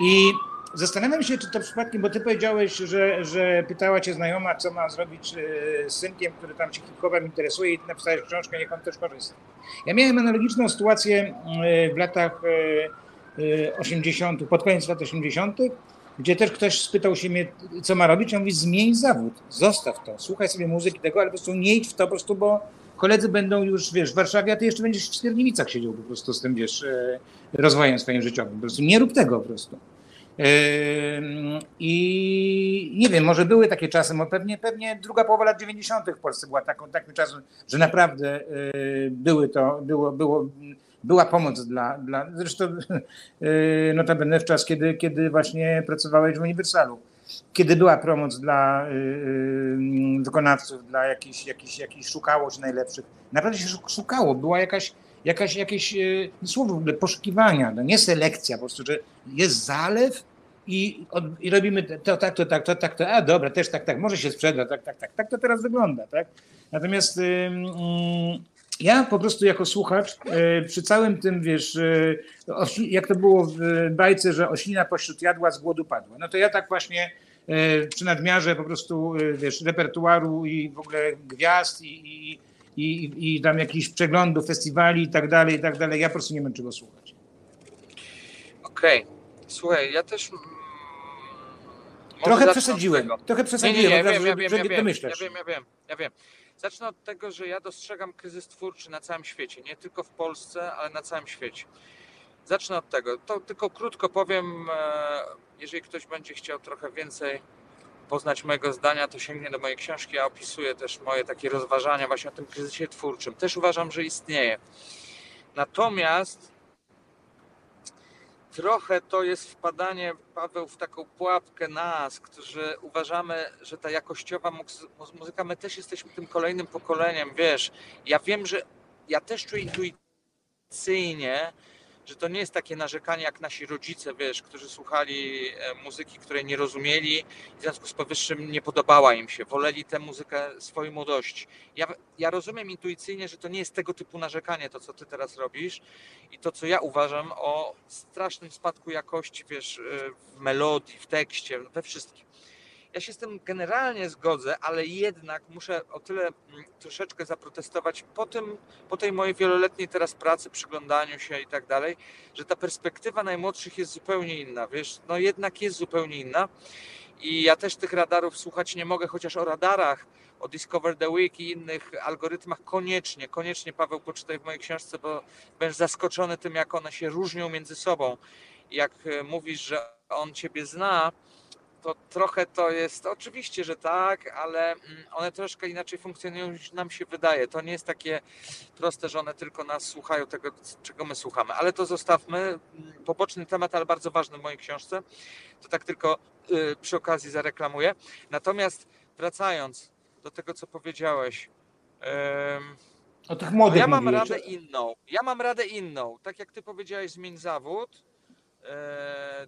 I zastanawiam się, czy to przypadkiem, bo ty powiedziałeś, że, że pytała cię znajoma, co ma zrobić z synkiem, który tam się hip-hopem interesuje i ty napisałeś książkę, niech on też korzysta. Ja miałem analogiczną sytuację w latach 80., pod koniec lat 80., gdzie też ktoś spytał się mnie, co ma robić, ja mówię, zmień zawód, zostaw to, słuchaj sobie muzyki tego, ale po prostu nie idź w to po prostu, bo koledzy będą już, wiesz, w Warszawie, a ty jeszcze będziesz w Skierniewicach siedział po prostu z tym, wiesz, e, rozwojem swoim życiowym, po prostu nie rób tego po prostu. I nie wiem, może były takie czasy, pewnie, pewnie druga połowa lat 90. w Polsce była taką, takim czasem, że naprawdę e, były to, było, było była pomoc dla, dla zresztą y, notabene w czas, kiedy, kiedy właśnie pracowałeś w Uniwersalu, kiedy była pomoc dla y, y, wykonawców, dla jakichś, jakichś, jakichś szukało się najlepszych. Naprawdę się szukało, była jakaś, jakaś, jakieś słowo w ogóle poszukiwania, no nie selekcja, po prostu, że jest zalew i, od, i robimy to tak, to tak, to tak, to, a dobra, też tak, tak, może się sprzeda, tak, tak, tak, tak to teraz wygląda, tak? Natomiast ja po prostu jako słuchacz e, przy całym tym, wiesz, e, jak to było w bajce, że oślina pośród jadła z głodu padła. No to ja tak właśnie e, przy nadmiarze po prostu, wiesz, repertuaru i w ogóle gwiazd i, i, i, i tam jakichś przeglądów, festiwali i tak dalej, i tak dalej, ja po prostu nie mam czego słuchać. Okej. Okay. Słuchaj, ja też mm, Trochę przesadziłem. Trochę przesadziłem. Nie, nie, nie, ja wiem, ja wiem, ja wiem, ja wiem, ja wiem, ja wiem. Zacznę od tego, że ja dostrzegam kryzys twórczy na całym świecie, nie tylko w Polsce, ale na całym świecie. Zacznę od tego. To tylko krótko powiem, e, jeżeli ktoś będzie chciał trochę więcej poznać mojego zdania, to sięgnie do mojej książki. Ja opisuję też moje takie rozważania właśnie o tym kryzysie twórczym. Też uważam, że istnieje. Natomiast trochę to jest wpadanie, Paweł, w taką pułapkę nas, którzy uważamy, że ta jakościowa muzyka, my też jesteśmy tym kolejnym pokoleniem, wiesz. Ja wiem, że ja też czuję intuicyjnie, że to nie jest takie narzekanie jak nasi rodzice, wiesz, którzy słuchali e, muzyki, której nie rozumieli i w związku z powyższym nie podobała im się, woleli tę muzykę swojej młodości. Ja, ja rozumiem intuicyjnie, że to nie jest tego typu narzekanie, to co ty teraz robisz i to co ja uważam o strasznym spadku jakości, wiesz, e, w melodii, w tekście, we wszystkim. Ja się z tym generalnie zgodzę, ale jednak muszę o tyle mm, troszeczkę zaprotestować po, tym, po tej mojej wieloletniej teraz pracy, przyglądaniu się i tak dalej, że ta perspektywa najmłodszych jest zupełnie inna, wiesz, no jednak jest zupełnie inna i ja też tych radarów słuchać nie mogę, chociaż o radarach, o Discover the Week i innych algorytmach koniecznie, koniecznie Paweł poczytaj w mojej książce, bo będziesz zaskoczony tym, jak one się różnią między sobą. Jak e, mówisz, że on ciebie zna, to trochę to jest, oczywiście, że tak, ale mm, one troszkę inaczej funkcjonują niż nam się wydaje. To nie jest takie proste, że one tylko nas słuchają tego, czego my słuchamy. Ale to zostawmy. Mm, poboczny temat, ale bardzo ważny w mojej książce. To tak tylko y, przy okazji zareklamuję. Natomiast wracając do tego, co powiedziałeś. o tych młodych Ja mam mówiłeś. radę inną. Ja mam radę inną. Tak jak ty powiedziałeś, zmień zawód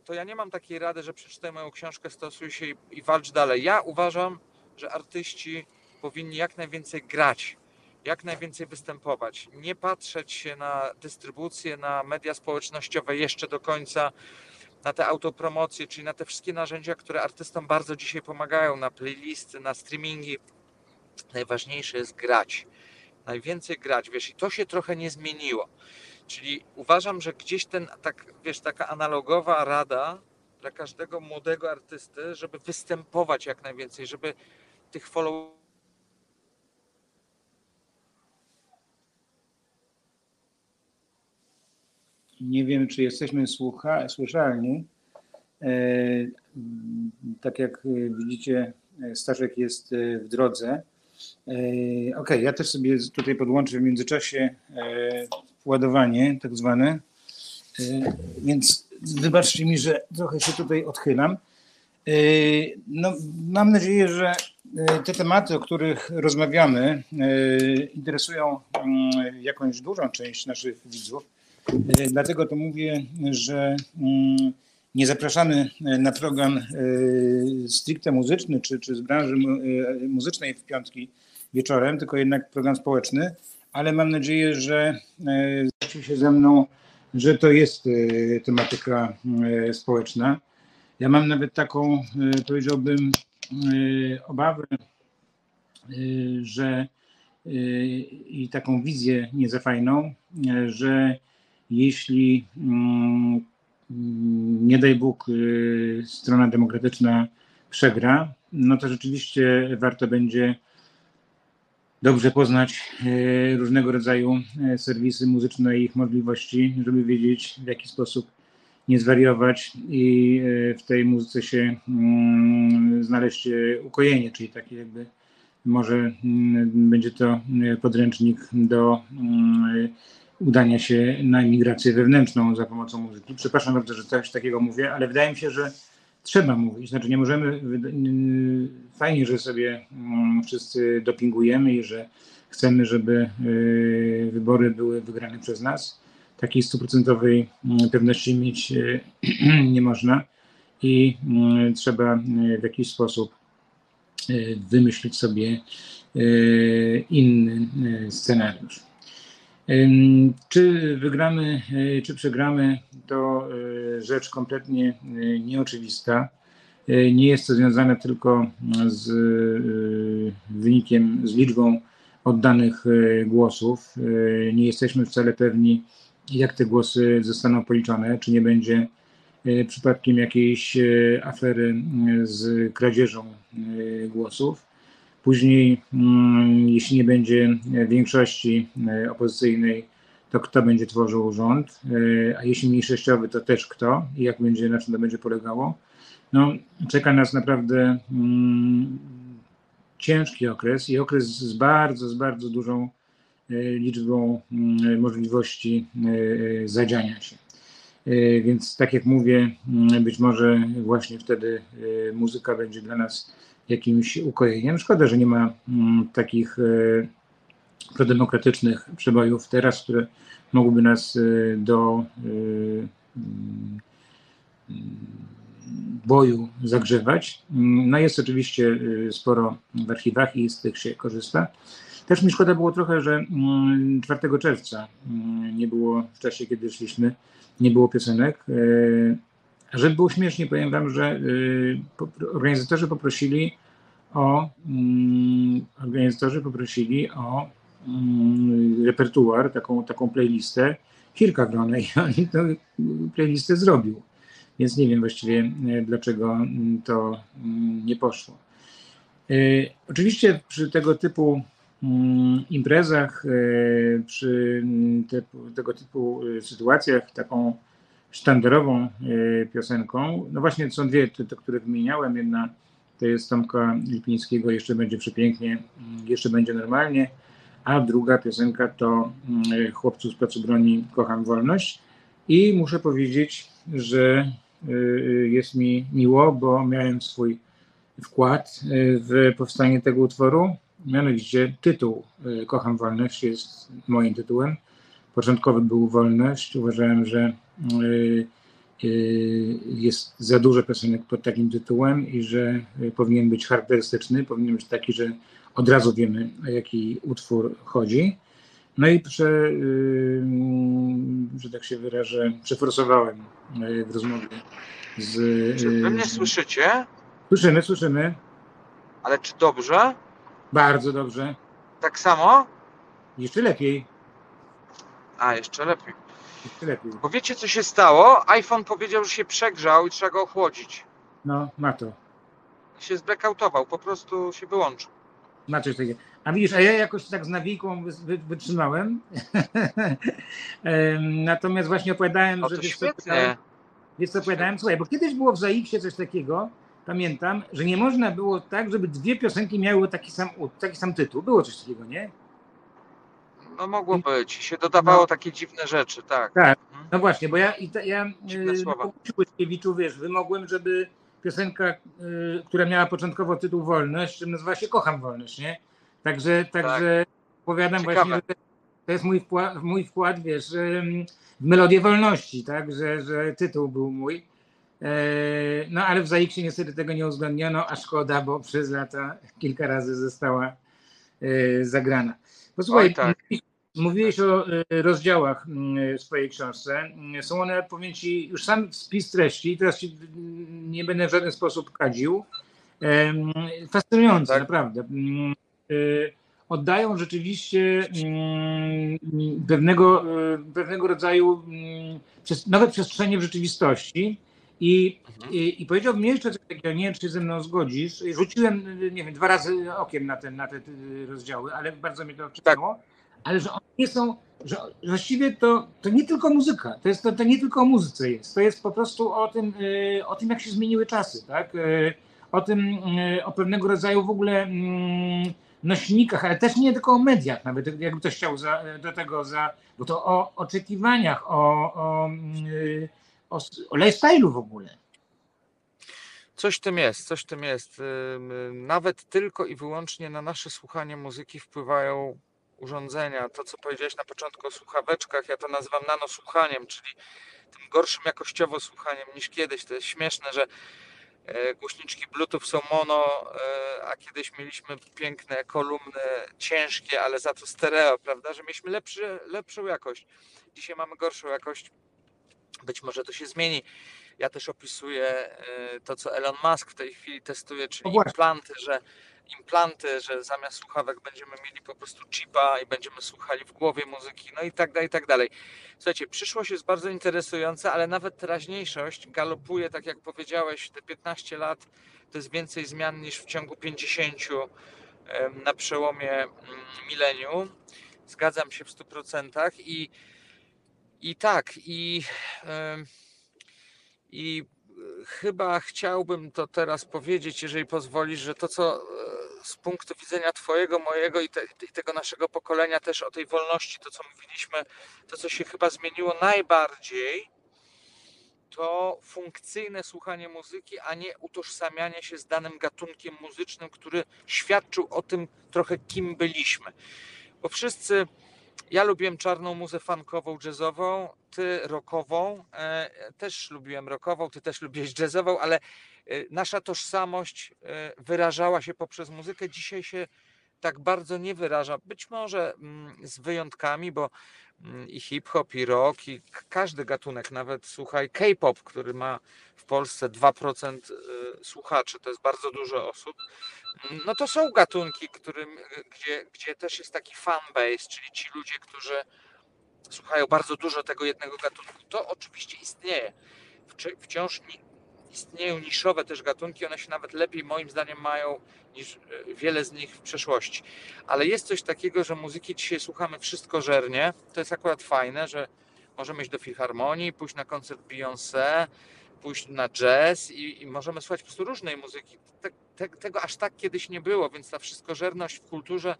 to ja nie mam takiej rady, że przeczytaj moją książkę, stosuj się i, i walcz dalej. Ja uważam, że artyści powinni jak najwięcej grać, jak najwięcej występować, nie patrzeć się na dystrybucję, na media społecznościowe jeszcze do końca, na te autopromocje, czyli na te wszystkie narzędzia, które artystom bardzo dzisiaj pomagają, na playlisty, na streamingi. Najważniejsze jest grać. Najwięcej grać, wiesz, i to się trochę nie zmieniło. Czyli uważam, że gdzieś ten, tak, wiesz, taka analogowa rada dla każdego młodego artysty, żeby występować jak najwięcej, żeby tych follow Nie wiem, czy jesteśmy słucha, słyszalni. E, tak jak widzicie, Staszek jest e, w drodze. E, ok, ja też sobie tutaj podłączę w międzyczasie ładowanie tak zwane, e, więc wybaczcie mi, że trochę się tutaj odchylam. No, mam nadzieję, że te tematy, o których rozmawiamy, interesują mm, jakąś dużą część naszych widzów. Dlatego to mówię, że mm, nie zapraszamy na program stricte muzyczny czy, czy z branży muzycznej w piątki wieczorem, tylko jednak program społeczny, ale mam nadzieję, że e, zgodził się ze mną, że to jest e, tematyka e, społeczna. Ja mam nawet taką, powiedziałbym, obawę, że i taką wizję niezafajną, że jeśli mm, nie daj Bóg strona demokratyczna przegra, no to rzeczywiście warto będzie dobrze poznać e, różnego rodzaju e, serwisy muzyczne i ich możliwości, żeby wiedzieć w jaki sposób nie zwariować i e, w tej muzyce się mm, znaleźć ukojenie, czyli takie jakby może mm, będzie to podręcznik do mm, udania się na emigrację wewnętrzną za pomocą muzyki. Przepraszam bardzo, że coś takiego mówię, ale wydaje mi się, że trzeba mówić. Znaczy nie możemy, fajnie, że sobie mm, wszyscy dopingujemy i że chcemy, żeby y, wybory były wygrane przez nas. Takiej stuprocentowej mm, pewności mieć y, nie można i mm, trzeba y, w jakiś sposób wymyślić sobie inny scenariusz. Czy wygramy, e, czy przegramy, to e, rzecz kompletnie e, nieoczywista. Nie jest to związane tylko z wynikiem, z liczbą oddanych głosów. Nie jesteśmy wcale pewni, jak te głosy zostaną policzone, czy nie będzie przypadkiem jakiejś afery z kradzieżą głosów. Później, mm, jeśli nie będzie większości e, opozycyjnej, to kto będzie tworzył rząd, e, a jeśli mniejszościowy, to też kto i jak będzie, na czym to będzie polegało. No, czeka nas naprawdę mm, ciężki okres i okres z bardzo, z bardzo dużą e, liczbą mm, możliwości zadziania się. Więc tak jak mówię, być może właśnie wtedy muzyka będzie dla nas jakimś ukojeniem. Szkoda, że nie ma mm, takich e, prodemokratycznych przebojów teraz, które mogłyby nas y, do y, mm, boju zagrzewać. No jest oczywiście sporo w archiwach i z tych się korzysta. Też mi szkoda było trochę, że mm, 4 czerwca mm, nie było w czasie, kiedy szliśmy, nie było piosenek. Y, żeby było śmiesznie, powiem wam, że y, organizatorzy poprosili o mm, organizatorzy poprosili o mm, repertuar, taką, taką playlistę Kirka Grona i on tę playlistę zrobił. Więc nie wiem właściwie e, dlaczego mm, to nie poszło. E, Oczywiście przy tego typu imprezach, przy te, tego typu sytuacjach, taką sztandarową e, piosenką, no właśnie są dwie, te, te które wymieniałem. Jedna to jest Tomka Lipińskiego, jeszcze będzie przepięknie, mm, jeszcze będzie normalnie, a druga piosenka to mm, Chłopcu z placu broni Kocham Wolność. I muszę powiedzieć, że y, jest mi miło, bo miałem swój wkład y, w powstanie tego utworu. Mianowicie tytuł y, Kocham Wolność jest moim tytułem. Początkowy był Wolność. Uważałem, że y, y, jest za dużo piosenek pod takim tytułem i że y, powinien być charakterystyczny, powinien być taki, że od razu wiemy, o jaki utwór chodzi. No i prze, że tak się wyrażę, przeforsowałem w rozmowie z. Czy wy mnie słyszycie? Słyszymy, słyszymy. Ale czy dobrze? Bardzo dobrze. Tak samo? Jeszcze lepiej. A, jeszcze lepiej. Jeszcze lepiej. Bo wiecie co się stało? iPhone powiedział, że się przegrzał i trzeba go ochłodzić. No, ma to. I się zblackoutował, po prostu się wyłączył. Ma coś takiego. A widzisz, a ja jakoś tak z wy, wytrzymałem. Em, Natomiast właśnie opowiadałem, No że to wiesz co. Wiesz co opowiadałem? Słuchaj, bo kiedyś było w ZAX-ie coś takiego, pamiętam, że nie można było tak, żeby dwie piosenki miały taki sam, taki sam tytuł. Było coś takiego, nie? No mogło być. I się dodawało No. takie dziwne rzeczy, tak. Tak. Mhm. No właśnie, bo ja, i ta, ja Dziwne y, słowa. na Łyskiewiczu, wiesz, wymogłem, żeby piosenka, y, która miała początkowo tytuł Wolność, czym nazywa się Kocham Wolność, nie? Także, także opowiadam Tak. Ciekawe. właśnie, że to jest mój wkład, mój wkład wiesz, ym, w melodię wolności, tak, że, że tytuł był mój. E, No ale w ZAX-ie niestety tego nie uwzględniono, a szkoda, bo przez lata kilka razy została e, zagrana. Posłuchaj, Oj, tak. mówiłeś o e, rozdziałach mm, w swojej książce. Mm, Są one, powiem Ci, już sam spis treści, teraz Ci nie będę w żaden sposób kadził. Fascynujące, Tak. naprawdę. Oddają rzeczywiście mm, pewnego, pewnego rodzaju mm, nowe przestrzenie w rzeczywistości. I, Mhm. i, I powiedziałbym jeszcze coś takiego, nie wiem, czy ze mną zgodzisz. Rzuciłem, nie wiem, dwa razy okiem na te, na te rozdziały, ale bardzo mnie to wczytało. Ale że one nie są, że właściwie to, to nie tylko muzyka, to, jest, to, to nie tylko o muzyce jest, to jest po prostu o tym, y, o tym jak się zmieniły czasy, tak? Y, O tym, y, o pewnego rodzaju w ogóle mm, nośnikach, ale też nie tylko o mediach, nawet jakby ktoś chciał za, do tego, za, bo to o oczekiwaniach, o, o, o, o lifestyle'u w ogóle. Coś tym jest, coś tym jest. Nawet tylko i wyłącznie na nasze słuchanie muzyki wpływają urządzenia. To, co powiedziałeś na początku o słuchaweczkach, ja to nazywam nanosłuchaniem, czyli tym gorszym jakościowo słuchaniem niż kiedyś. To jest śmieszne, że e, głośniczki Bluetooth są mono, e, a kiedyś mieliśmy piękne kolumny, ciężkie, ale za to stereo, prawda? Że mieliśmy lepszy, lepszą jakość. Dzisiaj mamy gorszą jakość. Być może to się zmieni. Ja też opisuję e, to, co Elon Musk w tej chwili testuje, czyli O właśnie. implanty, że implanty, że zamiast słuchawek będziemy mieli po prostu chipa i będziemy słuchali w głowie muzyki, no i tak dalej, i tak dalej. Słuchajcie, przyszłość jest bardzo interesująca, ale nawet teraźniejszość galopuje, tak jak powiedziałeś, te 15 lat to jest więcej zmian niż w ciągu 50 em, na przełomie mm, milenium. Zgadzam się w 100% i, i tak, i, em, i e, chyba chciałbym to teraz powiedzieć, jeżeli pozwolisz, że to, co e, z punktu widzenia Twojego, mojego i, te, i tego naszego pokolenia też o tej wolności, to co mówiliśmy, to co się chyba zmieniło najbardziej, to funkcyjne słuchanie muzyki, a nie utożsamianie się z danym gatunkiem muzycznym, który świadczył o tym trochę, kim byliśmy. Bo wszyscy Ja lubiłem czarną muzę funkową, jazzową, ty rockową. E, też lubiłem rockową, ty też lubiłeś jazzową, ale e, nasza tożsamość e, wyrażała się poprzez muzykę. Dzisiaj się tak bardzo nie wyraża. Być może mm, z wyjątkami, bo mm, i hip-hop, i rock, i każdy gatunek, nawet słuchaj, K-pop, który ma w Polsce 2% y, słuchaczy, to jest bardzo dużo osób. No to są gatunki, którym, gdzie, gdzie też jest taki fanbase, czyli ci ludzie, którzy słuchają bardzo dużo tego jednego gatunku. To oczywiście istnieje. Wci- Wciąż ni- istnieją niszowe też gatunki, one się nawet lepiej moim zdaniem mają niż y, wiele z nich w przeszłości. Ale jest coś takiego, że muzyki dzisiaj słuchamy wszystko żernie. To jest akurat fajne, że możemy iść do filharmonii, pójść na koncert Beyoncé, pójść na jazz i, i możemy słuchać po prostu różnej muzyki. Te, te, tego aż tak kiedyś nie było, więc ta wszystkożerność w kulturze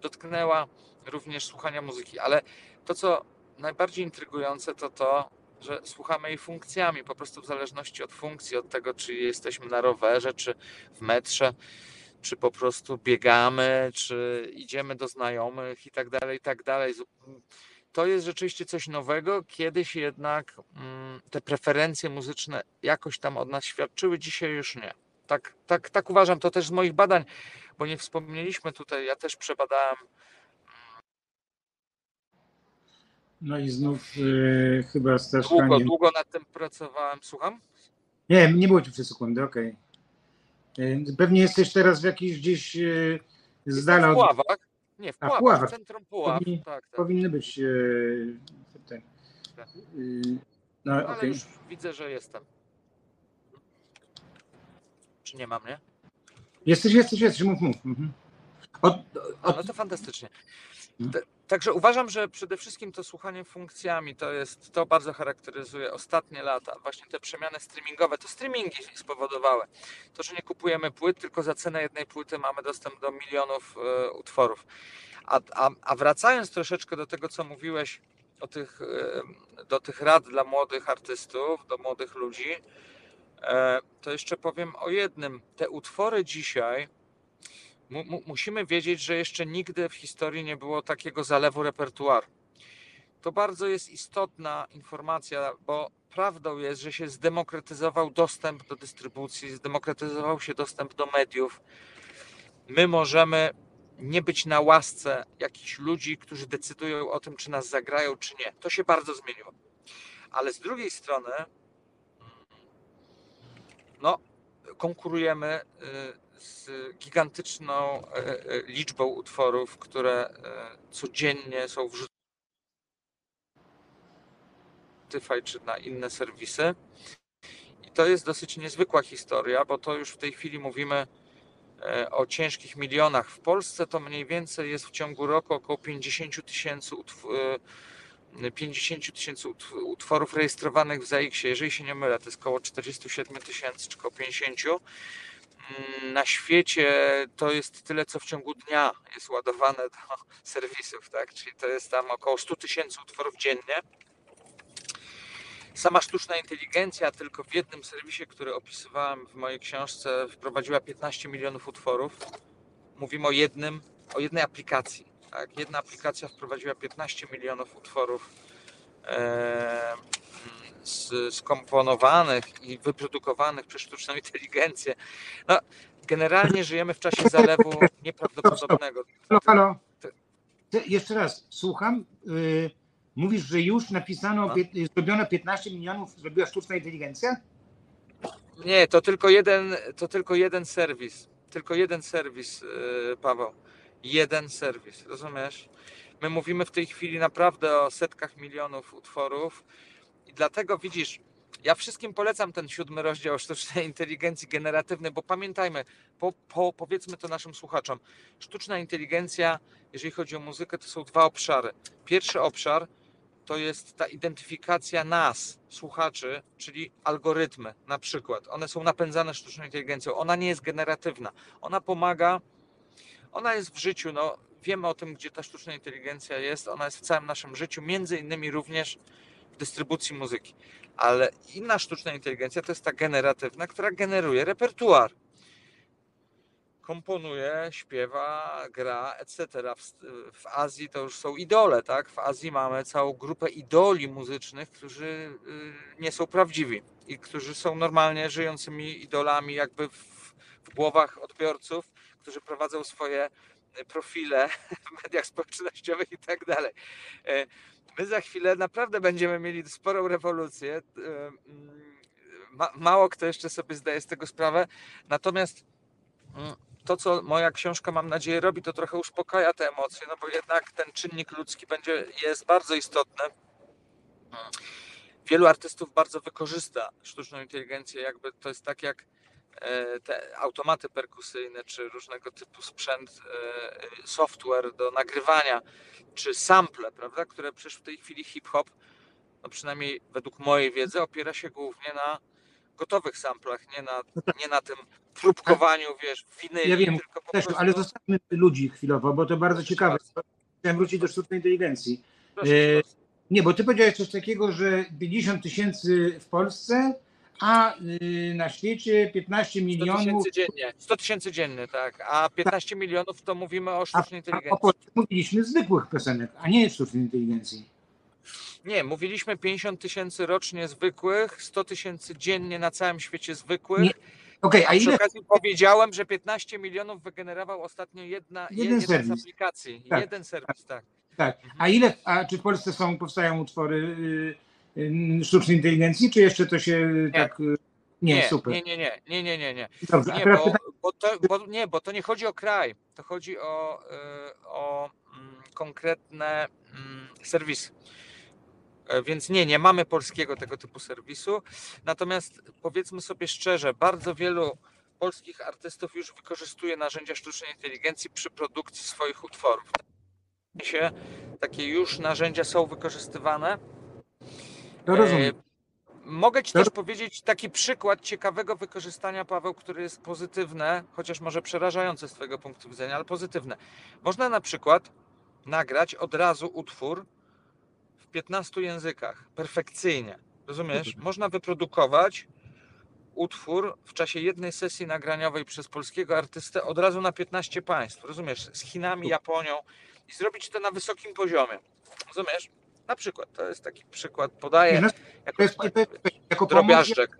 dotknęła również słuchania muzyki. Ale to, co najbardziej intrygujące, to to, że słuchamy jej funkcjami, po prostu w zależności od funkcji, od tego, czy jesteśmy na rowerze, czy w metrze, czy po prostu biegamy, czy idziemy do znajomych i tak dalej, i tak dalej. To jest rzeczywiście coś nowego. Kiedyś jednak mm, te preferencje muzyczne jakoś tam od nas świadczyły, dzisiaj już nie. Tak, tak, tak uważam, to też z moich badań, bo nie wspomnieliśmy tutaj, ja też przebadałem No i znów y, chyba Staszka długo, nie... długo nad tym pracowałem. Słucham? Nie, nie było ci przez sekundę, okej. Y, Pewnie jesteś teraz w jakiejś gdzieś y, z dala w od... Puławach. Nie, w A, w Puławach, Puławach. w centrum Puław. Powinni- Tak, tak. Powinny być y, te, y, no Ale okej. już widzę, że jestem. Czy nie mam, nie? Jesteś, jesteś, jesteś, mów, mów. Mhm. Od, od, no to fantastycznie. Także uważam, że przede wszystkim to słuchanie funkcjami to jest, to bardzo charakteryzuje ostatnie lata. Właśnie te przemiany streamingowe, to streamingi spowodowały. To, że nie kupujemy płyt, tylko za cenę jednej płyty mamy dostęp do milionów e, utworów. A, a, a wracając troszeczkę do tego, co mówiłeś o tych, e, do tych rad dla młodych artystów, do młodych ludzi, to jeszcze powiem o jednym. Te utwory dzisiaj mu, mu, musimy wiedzieć, że jeszcze nigdy w historii nie było takiego zalewu repertuaru. To bardzo jest istotna informacja, bo prawdą jest, że się zdemokratyzował dostęp do dystrybucji, zdemokratyzował się dostęp do mediów. My możemy nie być na łasce jakichś ludzi, którzy decydują o tym, czy nas zagrają, czy nie. To się bardzo zmieniło. Ale z drugiej strony, no, konkurujemy y, z gigantyczną y, y, liczbą utworów, które codziennie są wrzucane na Spotify czy na inne serwisy. I to jest dosyć niezwykła historia, bo to już w tej chwili mówimy o ciężkich milionach. W Polsce to mniej więcej jest w ciągu roku około 50 tysięcy utw- e, 50 tysięcy ut- utworów rejestrowanych w ZAX-ie. Jeżeli się nie mylę, to jest około 47 tysięcy czy około 50. Mm, Na świecie to jest tyle, co w ciągu dnia jest ładowane do serwisów, tak? Czyli to jest tam około 100 tysięcy utworów dziennie. Sama sztuczna inteligencja tylko w jednym serwisie, który opisywałem w mojej książce, wprowadziła 15 milionów utworów. Mówimy o jednym, o jednej aplikacji. Tak? Jedna aplikacja wprowadziła 15 milionów utworów e, skomponowanych i wyprodukowanych przez sztuczną inteligencję. No, generalnie żyjemy w czasie zalewu nieprawdopodobnego. halo, halo. Jeszcze raz, słucham. Y, mówisz, że już napisano, No. zrobiono 15 milionów, zrobiła sztuczna inteligencja? Nie, to tylko jeden, to tylko jeden serwis. Tylko jeden serwis, yy, Paweł. Jeden serwis, rozumiesz? My mówimy w tej chwili naprawdę o setkach milionów utworów i dlatego widzisz, ja wszystkim polecam ten siódmy rozdział sztucznej inteligencji generatywnej, bo pamiętajmy, po, po, powiedzmy to naszym słuchaczom, sztuczna inteligencja, jeżeli chodzi o muzykę, to są dwa obszary. Pierwszy obszar to jest ta identyfikacja nas, słuchaczy, czyli algorytmy na przykład. One są napędzane sztuczną inteligencją. Ona nie jest generatywna. Ona pomaga, ona jest w życiu, no wiemy o tym, gdzie ta sztuczna inteligencja jest. Ona jest w całym naszym życiu, między innymi również w dystrybucji muzyki. Ale inna sztuczna inteligencja to jest ta generatywna, która generuje repertuar. komponuje, śpiewa, gra, etc. W, w Azji to już są idole, tak? W Azji mamy całą grupę idoli muzycznych, którzy y, nie są prawdziwi i którzy są normalnie żyjącymi idolami jakby w, w głowach odbiorców, którzy prowadzą swoje profile w mediach społecznościowych i tak dalej. E, My za chwilę naprawdę będziemy mieli sporą rewolucję. E, mm, Ma, mało kto jeszcze sobie zdaje z tego sprawę. Natomiast mm, to, co moja książka, mam nadzieję, robi, to trochę uspokaja te emocje, no bo jednak ten czynnik ludzki będzie, jest bardzo istotny. Mm. Wielu artystów bardzo wykorzysta sztuczną inteligencję, jakby to jest tak jak e, te automaty perkusyjne, czy różnego typu sprzęt, e, software do nagrywania, czy sample, prawda, które przecież w tej chwili hip-hop, no przynajmniej według mojej wiedzy, opiera się głównie na gotowych samplach, nie na, nie na tym próbkowaniu, wiesz, winyli, Ja wiem, Też, prostu... ale zostawmy ludzi chwilowo, bo to bardzo ciekawe. Chciałem wrócić do sztucznej inteligencji. Proszę, e, proszę. Nie, bo ty powiedziałeś coś takiego, że 50 tysięcy w Polsce, a y, na świecie 15 100 milionów. tysięcy dziennie, 100 tysięcy dziennie, tak, a 15 milionów to mówimy o A, sztucznej a inteligencji. o Polsce mówiliśmy zwykłych piosenek, a nie sztucznej inteligencji. Nie, mówiliśmy 50 tysięcy rocznie zwykłych, 100 tysięcy dziennie na całym świecie zwykłych. Nie, Okej, a A przy ile? okazji powiedziałem, że 15 milionów wygenerował ostatnio jedna, Jeden jeden serwis. z aplikacji. Tak, Jeden serwis, tak. Tak. A ile? A czy w Polsce są, powstają utwory y, sztucznej inteligencji, czy jeszcze to się tak. y, Nie, Nie, super. nie, nie, nie, nie, nie, nie, nie. Dobrze, Nie, bo, bo, to, bo, nie, bo to nie chodzi o kraj, to chodzi o, y, o mm, konkretne mm, serwisy. E, Więc nie, nie mamy polskiego tego typu serwisu. Natomiast powiedzmy sobie szczerze, bardzo wielu polskich artystów już wykorzystuje narzędzia sztucznej inteligencji przy produkcji swoich utworów. W sensie Takie już narzędzia są wykorzystywane. Rozumiem. E, Mogę Ci też powiedzieć taki przykład ciekawego wykorzystania, Paweł, który jest pozytywne, chociaż może przerażające z Twojego punktu widzenia, ale pozytywne. Można na przykład nagrać od razu utwór w 15 językach, perfekcyjnie. Rozumiesz? Można wyprodukować utwór w czasie jednej sesji nagraniowej przez polskiego artystę od razu na 15 państw. Rozumiesz? Z Chinami, Japonią i zrobić to na wysokim poziomie. Rozumiesz? Na przykład, to jest taki przykład, podaję no, To jako jest, jest, jako pomoc, drobiażdżek.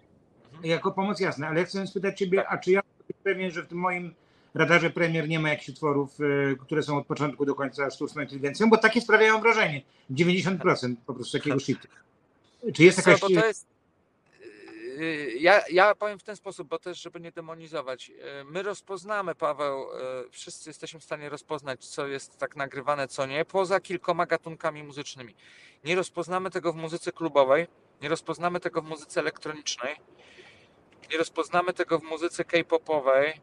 jako pomoc jasne, ale chcę spytać Ciebie, a czy ja jestem pewien, że w tym moim radarze premier nie ma jakichś utworów, y, które są od początku do końca sztuczną inteligencją, bo takie sprawiają wrażenie. 90% po prostu takiego shitu. Czy jest Co, jakaś... bo to jest. Yy, Ja, ja powiem w ten sposób, bo też, żeby nie demonizować. Yy, My rozpoznamy, Paweł, yy, wszyscy jesteśmy w stanie rozpoznać, co jest tak nagrywane, co nie, poza kilkoma gatunkami muzycznymi. Nie rozpoznamy tego w muzyce klubowej, nie rozpoznamy tego w muzyce elektronicznej, nie rozpoznamy tego w muzyce k-popowej.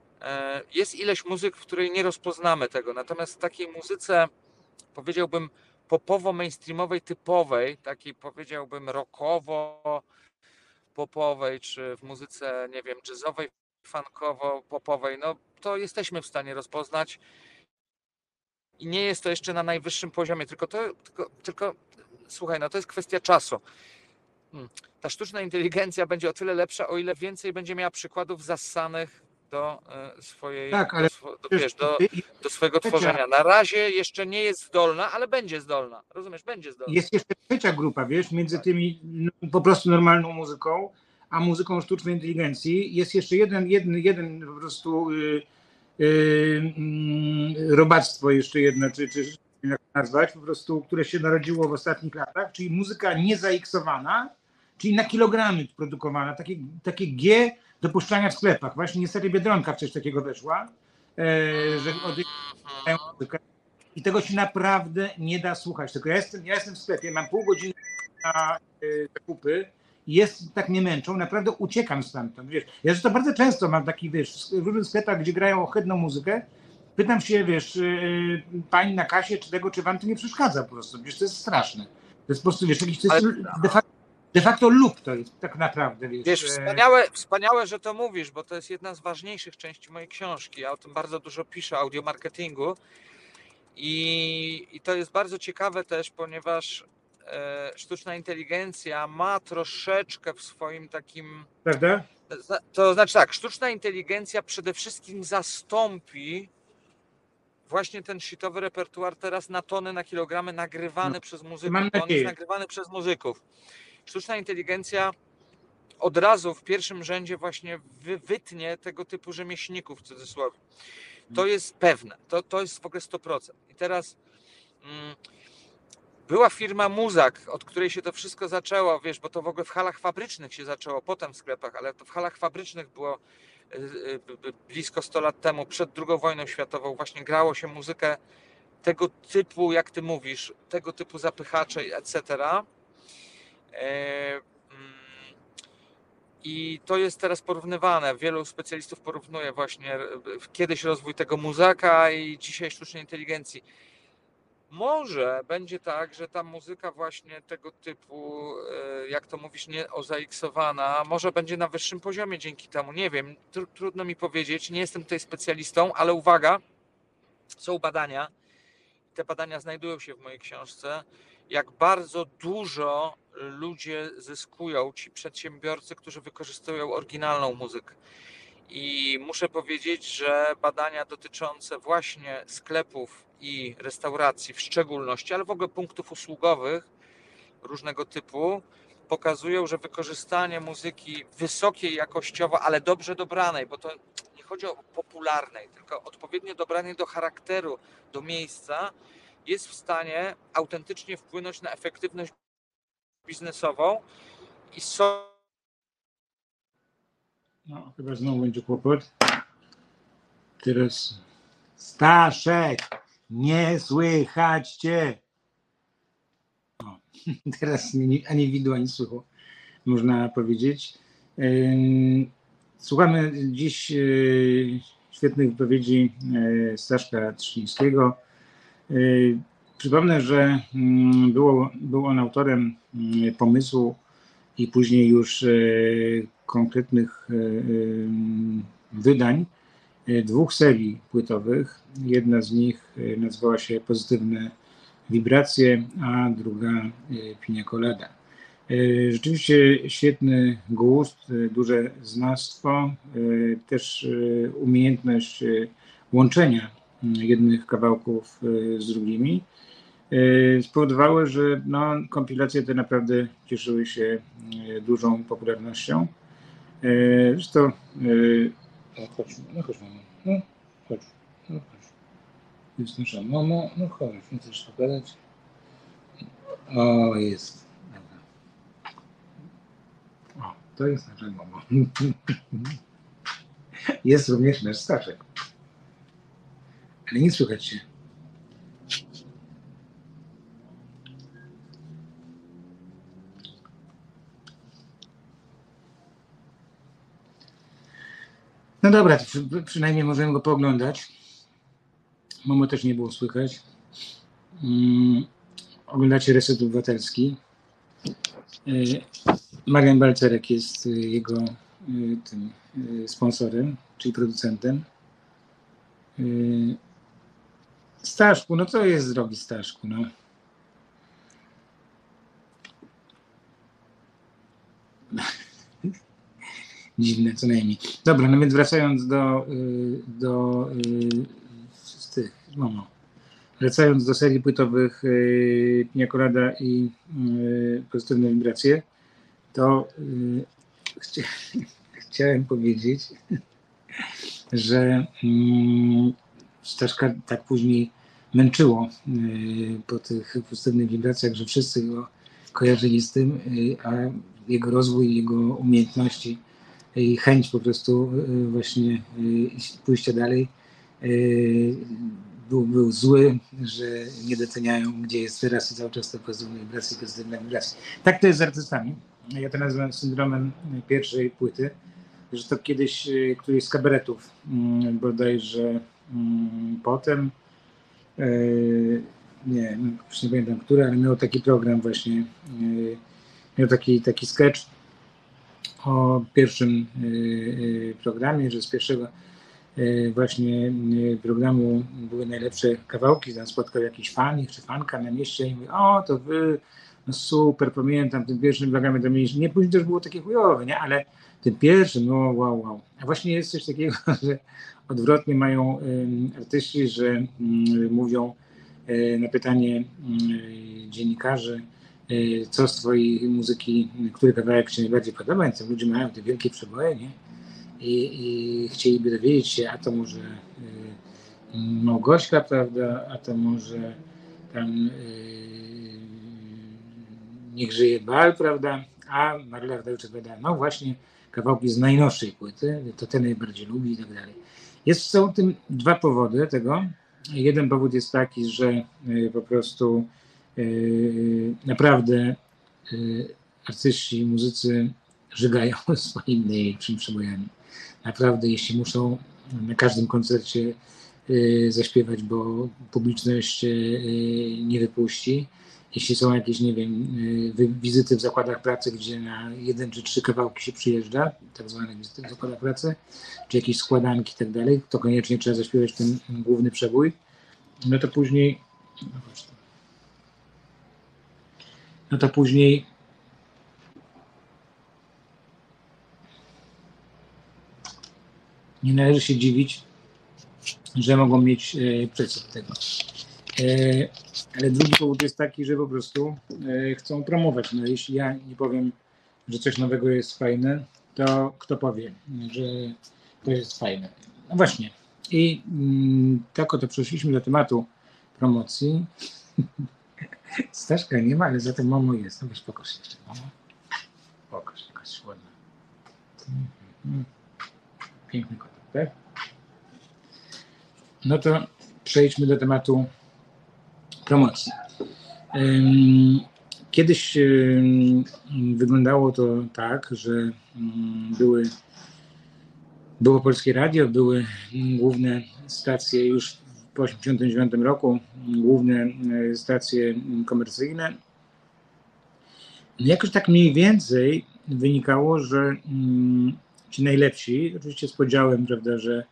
Jest ileś muzyk, w której nie rozpoznamy tego, natomiast w takiej muzyce, powiedziałbym, popowo-mainstreamowej, typowej, takiej powiedziałbym rockowo, popowej, czy w muzyce, nie wiem, jazzowej, funkowo-popowej, no to jesteśmy w stanie rozpoznać. I nie jest to jeszcze na najwyższym poziomie, tylko to, tylko, tylko słuchaj, no to jest kwestia czasu. Hmm. Ta sztuczna inteligencja będzie o tyle lepsza, o ile więcej będzie miała przykładów zassanych do e, swojej, Tak, ale do, wiesz, do, do swojego tworzenia. Na razie jeszcze nie jest zdolna, ale będzie zdolna. Rozumiesz, będzie zdolna. Jest jeszcze trzecia grupa, wiesz, między tymi no, po prostu normalną muzyką, a muzyką sztucznej inteligencji. Jest jeszcze jeden, jeden, jeden po prostu y, y, mm, robactwo jeszcze jedno, czy, czy jak nazwać, po prostu, które się narodziło w ostatnich latach, czyli muzyka niezaiksowana, czyli na kilogramy produkowana, takie, takie G dopuszczania w sklepach. Właśnie niestety Biedronka coś takiego weszła, e, że. I tego się naprawdę nie da słuchać. Tylko ja jestem, ja jestem w sklepie, mam pół godziny na y, zakupy i jest, tak mnie męczą, naprawdę uciekam stamtąd. Wiesz, ja zresztą bardzo często mam taki, wiesz, w różnych sklepach, gdzie grają ohydną muzykę, pytam się, wiesz, y, pani na kasie, czy tego, czy wam to nie przeszkadza po prostu. Wiesz, to jest straszne. To jest po prostu, wiesz, jakiś, to jest Ale- de facto, de facto lub to jest tak naprawdę, wiesz. Wiesz, e, wspaniałe, wspaniałe, że to mówisz, bo to jest jedna z ważniejszych części mojej książki. Ja o tym bardzo dużo piszę, audiomarketingu. I, I to jest bardzo ciekawe też, ponieważ e, sztuczna inteligencja ma troszeczkę w swoim takim. Prawda? To znaczy tak, sztuczna inteligencja przede wszystkim zastąpi właśnie ten shitowy repertuar teraz na tony, na kilogramy nagrywany No, przez muzyków. On jest nagrywany przez muzyków. Sztuczna inteligencja od razu w pierwszym rzędzie właśnie wy, wytnie tego typu rzemieślników w cudzysłowie. To jest pewne, to, to jest w ogóle 100%. I teraz mm, była firma Muzak, od której się to wszystko zaczęło, wiesz, bo to w ogóle w halach fabrycznych się zaczęło, potem w sklepach, ale to w halach fabrycznych było y, y, y, blisko 100 lat temu, przed II wojną światową, właśnie grało się muzykę tego typu, jak ty mówisz, tego typu zapychacze, etc. E, mm, I to jest teraz porównywane. Wielu specjalistów porównuje właśnie e, kiedyś rozwój tego muzaka i dzisiaj sztucznej inteligencji. Może będzie tak, że ta muzyka właśnie tego typu, e, jak to mówisz, nie ozaiksowana, może będzie na wyższym poziomie dzięki temu. Nie wiem, tr- trudno mi powiedzieć, nie jestem tutaj specjalistą, ale uwaga, są badania, te badania znajdują się w mojej książce, jak bardzo dużo ludzie zyskują, ci przedsiębiorcy, którzy wykorzystują oryginalną muzykę. I muszę powiedzieć, że badania dotyczące właśnie sklepów i restauracji w szczególności, ale w ogóle punktów usługowych różnego typu, pokazują, że wykorzystanie muzyki wysokiej jakościowo, ale dobrze dobranej, bo to chodzi o popularnej, tylko odpowiednio dobranej do charakteru, do miejsca, jest w stanie autentycznie wpłynąć na efektywność biznesową i so No, chyba znowu będzie kłopot. Teraz Staszek, nie słychać cię. O, teraz ani widu, ani słuchu, można powiedzieć. Słuchamy dziś yy, świetnych wypowiedzi yy, Staszka Trzyńskiego. Yy, Przypomnę, że mm, było, był on autorem mm, pomysłu i później już e, konkretnych e, wydań e, dwóch serii płytowych. Jedna z nich e, nazywała się Pozytywne Wibracje, a druga e, Pinia Colada. E, Rzeczywiście świetny gust, e, duże znawstwo, e, też umiejętność łączenia mm, jednych kawałków z drugimi spowodowały, że no, kompilacje te naprawdę cieszyły się dużą popularnością. Zresztą, no chodź, no chodź mamo, no chodź, no chodź. Jest nasza mama, no chodź, nie chcesz pogadać? O, jest. Dobra. O, to jest nasza mama. Jest również nasz Staszek. Ale nie słychać się. No dobra, przynajmniej możemy go pooglądać. Mamo też nie było słychać. Mm, oglądacie Reset Obywatelski. Y, Marian Balcerek jest y, jego y, tym y, sponsorem, czyli producentem. Staszku, no co jest drogi Staszku, no. Dziwne co najmniej. Dobra, no więc wracając do, do tych, no, no. Wracając do serii płytowych Pina Colada i Pozytywne Wibracje, to y, chcia, chciałem powiedzieć, że mm, Staszka tak później męczyło y, po tych pozytywnych wibracjach, że wszyscy go kojarzyli z tym, y, a jego rozwój, jego umiejętności i chęć po prostu właśnie pójścia dalej był, był zły, że nie doceniają, gdzie jest teraz i cały czas te pozytywne wibracje, pozytywne wibracje. Tak to jest z artystami. Ja to nazywam syndromem pierwszej płyty, że to kiedyś y, któryś z kabaretów mm, bodajże mm, potem y, nie, już nie pamiętam który, ale miał taki program właśnie, y, miał taki, taki sketch o pierwszym programie, że z pierwszego właśnie programu były najlepsze kawałki, tam spotkał jakiś fanik czy fanka na mieście i mówi, o to wy no super, pamiętam, tym pierwszym programie to mieliśmy, nie, później też było takie chujowe, nie, ale tym pierwszym, no wow, wow. A właśnie jest coś takiego, że odwrotnie mają artyści, że ym, mówią y, na pytanie y, dziennikarzy, y, co z twojej muzyki, który kawałek ci najbardziej podoba, więc ludzie mają te wielkie przeboje, nie? I, i chcieliby dowiedzieć się, a to może Małgośka, prawda, a to może tam Niech żyje bal, prawda, a Marla Radewicz odpowiada, no właśnie kawałki z najnowszej płyty, to te najbardziej lubi i tak dalej. Jest są tym dwa powody tego. Jeden powód jest taki, że y, po prostu y, naprawdę y, artyści, muzycy żygają swoimi najlepszymi przebojami. Naprawdę, jeśli muszą na każdym koncercie zaśpiewać, bo publiczność nie wypuści. Jeśli są jakieś, nie wiem, y, wizyty w zakładach pracy, gdzie na jeden czy trzy kawałki się przyjeżdża, tak zwane wizyty w zakładach pracy, czy jakieś składanki i tak dalej, to koniecznie trzeba zaśpiewać ten główny przebój. No to później. no. No to później nie należy się dziwić, że mogą mieć e, przeciw tego. E, ale drugi powód jest taki, że po prostu e, chcą promować. No jeśli ja nie powiem, że coś nowego jest fajne, to kto powie, że to jest fajne. No właśnie. I mm, tak oto przeszliśmy do tematu promocji. Staszka nie ma, ale za to mamo jest. No pokaż jeszcze, mamo. Pokaż, jakaś ładna. Mhm. Piękny kotek, tak? No to przejdźmy do tematu promocji. Kiedyś wyglądało to tak, że były, było Polskie Radio, były główne stacje już po 1989 roku, główne y, stacje komercyjne. Jakoś tak mniej więcej wynikało, że ci najlepsi, oczywiście z podziałem, prawda, że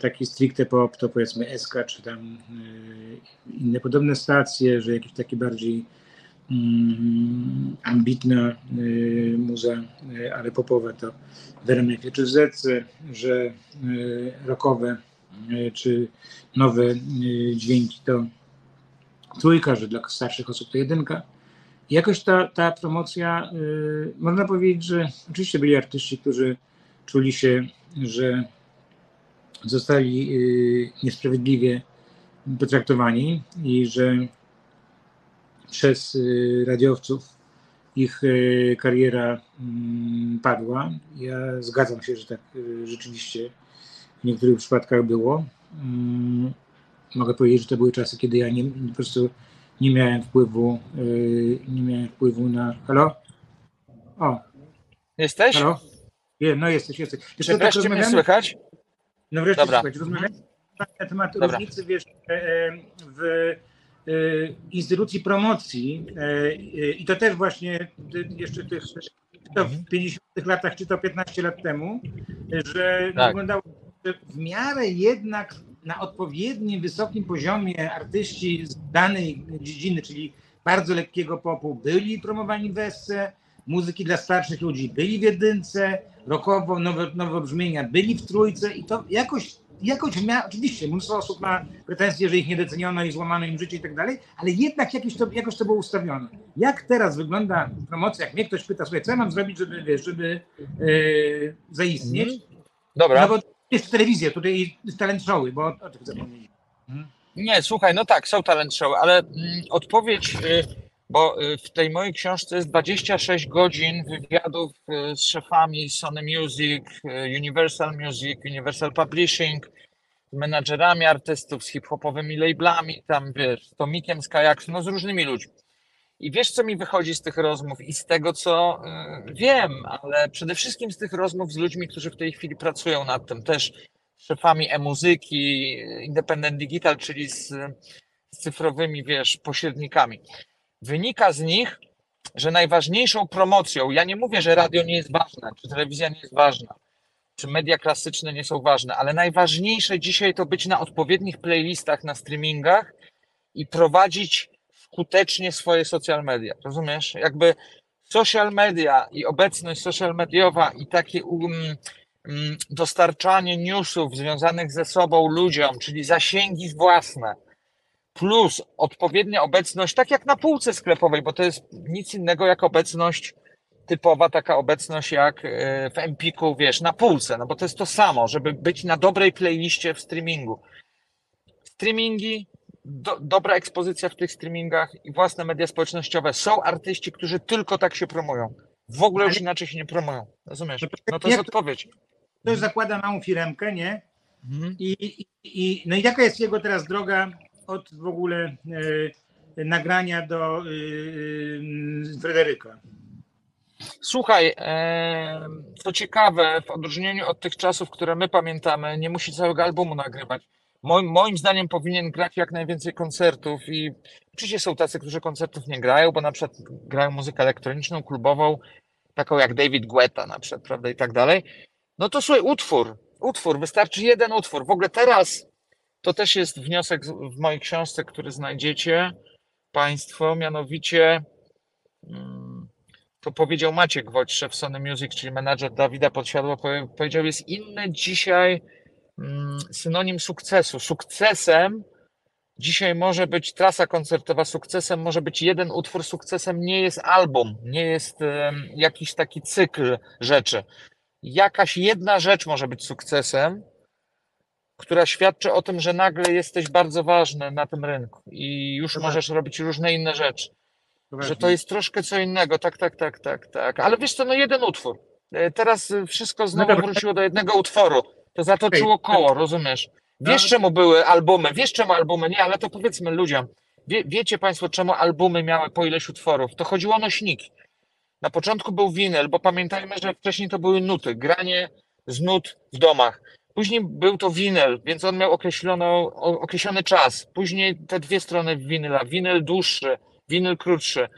taki stricte pop, to powiedzmy SK, czy tam y, inne podobne stacje, że jakieś takie bardziej ambitna y, muza, y, ale popowa to w RMF czy w Zetce, że rockowe czy nowe dźwięki to trójka, że dla starszych osób to jedynka. Jakoś ta, ta promocja, można powiedzieć, że oczywiście byli artyści, którzy czuli się, że zostali y, niesprawiedliwie potraktowani i że przez y, radiowców ich y, kariera mm, padła. Ja zgadzam się, że tak rzeczywiście w niektórych przypadkach było. Mm, Mogę powiedzieć, że to były czasy, kiedy ja nie, po prostu nie miałem wpływu, nie miałem wpływu na. Halo? O, Jesteś? halo? Je, no jesteś, jesteś. Co, Czy tak wreszcie mnie słychać? no wreszcie Dobra. słuchajcie, rozmawiamy na temat Dobra. różnicy wiesz, e, e, w e, instytucji promocji i to też właśnie jeszcze tych czy to Mhm. w 50 latach, czy to 15 lat temu, że Tak. wyglądało że w miarę jednak na odpowiednim, wysokim poziomie artyści z danej dziedziny, czyli bardzo lekkiego popu, byli promowani w Esce, muzyki dla starszych ludzi byli w jedynce, rockowo, nowe, nowe brzmienia byli w trójce i to jakoś, jakoś mia- oczywiście mnóstwo osób ma pretensje, że ich nie doceniono i złamano im życie i tak dalej, ale jednak jakoś to, jakoś to było ustawione. Jak teraz wygląda promocja, jak mnie ktoś pyta, słuchaj, co ja mam zrobić, żeby, wiesz, żeby e, zaistnieć? Dobra. No bo jest telewizja, tutaj jest talent showy, bo o tym zapomnieliśmy. Nie, słuchaj, no tak, są talent show, ale mm, odpowiedź, y, bo y, w tej mojej książce jest 26 godzin wywiadów y, z szefami Sony Music, y, Universal Music, Universal Publishing, z menadżerami artystów, z hip-hopowymi labelami, tam wiesz, z Tomikiem z Kajaksu, no z różnymi ludźmi. I wiesz, co mi wychodzi z tych rozmów i z tego, co wiem, ale przede wszystkim z tych rozmów z ludźmi, którzy w tej chwili pracują nad tym, też szefami e-muzyki, Independent Digital, czyli z, z cyfrowymi, wiesz, pośrednikami. Wynika z nich, że najważniejszą promocją, ja nie mówię, że radio nie jest ważne, czy telewizja nie jest ważna, czy media klasyczne nie są ważne, ale najważniejsze dzisiaj to być na odpowiednich playlistach, na streamingach i prowadzić skutecznie swoje social media. Rozumiesz? Jakby social media i obecność social mediowa i takie um, um, dostarczanie newsów związanych ze sobą ludziom, czyli zasięgi własne, plus odpowiednia obecność, tak jak na półce sklepowej, bo to jest nic innego jak obecność typowa, taka obecność jak e, w Empiku, wiesz, na półce, no bo to jest to samo, żeby być na dobrej playliście w streamingu. Streamingi, do, dobra ekspozycja w tych streamingach i własne media społecznościowe. Są artyści, którzy tylko tak się promują. W ogóle już inaczej się nie promują. Rozumiesz? No to jest Jak to- odpowiedź. Ktoś zakłada małą firmkę, nie? Mhm. I, i, i, no i jaka jest jego teraz droga od w ogóle e, nagrania do e, e, Fryderyka? Słuchaj, co ciekawe, w odróżnieniu od tych czasów, które my pamiętamy, nie musi całego albumu nagrywać. Moim, moim zdaniem powinien grać jak najwięcej koncertów i oczywiście są tacy, którzy koncertów nie grają, bo na przykład grają muzykę elektroniczną, klubową, taką jak David Guetta na przykład, prawda, i tak dalej. No to słuchaj, utwór, utwór, wystarczy jeden utwór. W ogóle teraz to też jest wniosek w mojej książce, który znajdziecie Państwo, mianowicie mm, to powiedział Maciek Wojt, szef Sony Music, czyli menadżer Dawida Podsiadła, powie- powiedział, jest inny dzisiaj mm, synonim sukcesu. Sukcesem dzisiaj może być trasa koncertowa, sukcesem może być jeden utwór, sukcesem nie jest album, nie jest jakiś taki cykl rzeczy. Jakaś jedna rzecz może być sukcesem, która świadczy o tym, że nagle jesteś bardzo ważny na tym rynku i już Dobra. możesz robić różne inne rzeczy. Że to jest troszkę co innego, tak, tak, tak, tak, tak. Ale wiesz co, no jeden utwór. E, Teraz y, wszystko znowu dobra. wróciło do jednego utworu. To zatoczyło Okej. koło, rozumiesz? Wiesz No. czemu były albumy, wiesz czemu albumy, nie, ale to powiedzmy ludziom. Wie, wiecie Państwo, czemu albumy miały po ileś utworów? To chodziło o nośniki. Na początku był winyl, bo pamiętajmy, że wcześniej to były nuty, granie z nut w domach. Później był to winyl, więc on miał określoną, określony czas. Później te dwie strony winyla, winyl dłuższy, winyl krótszy.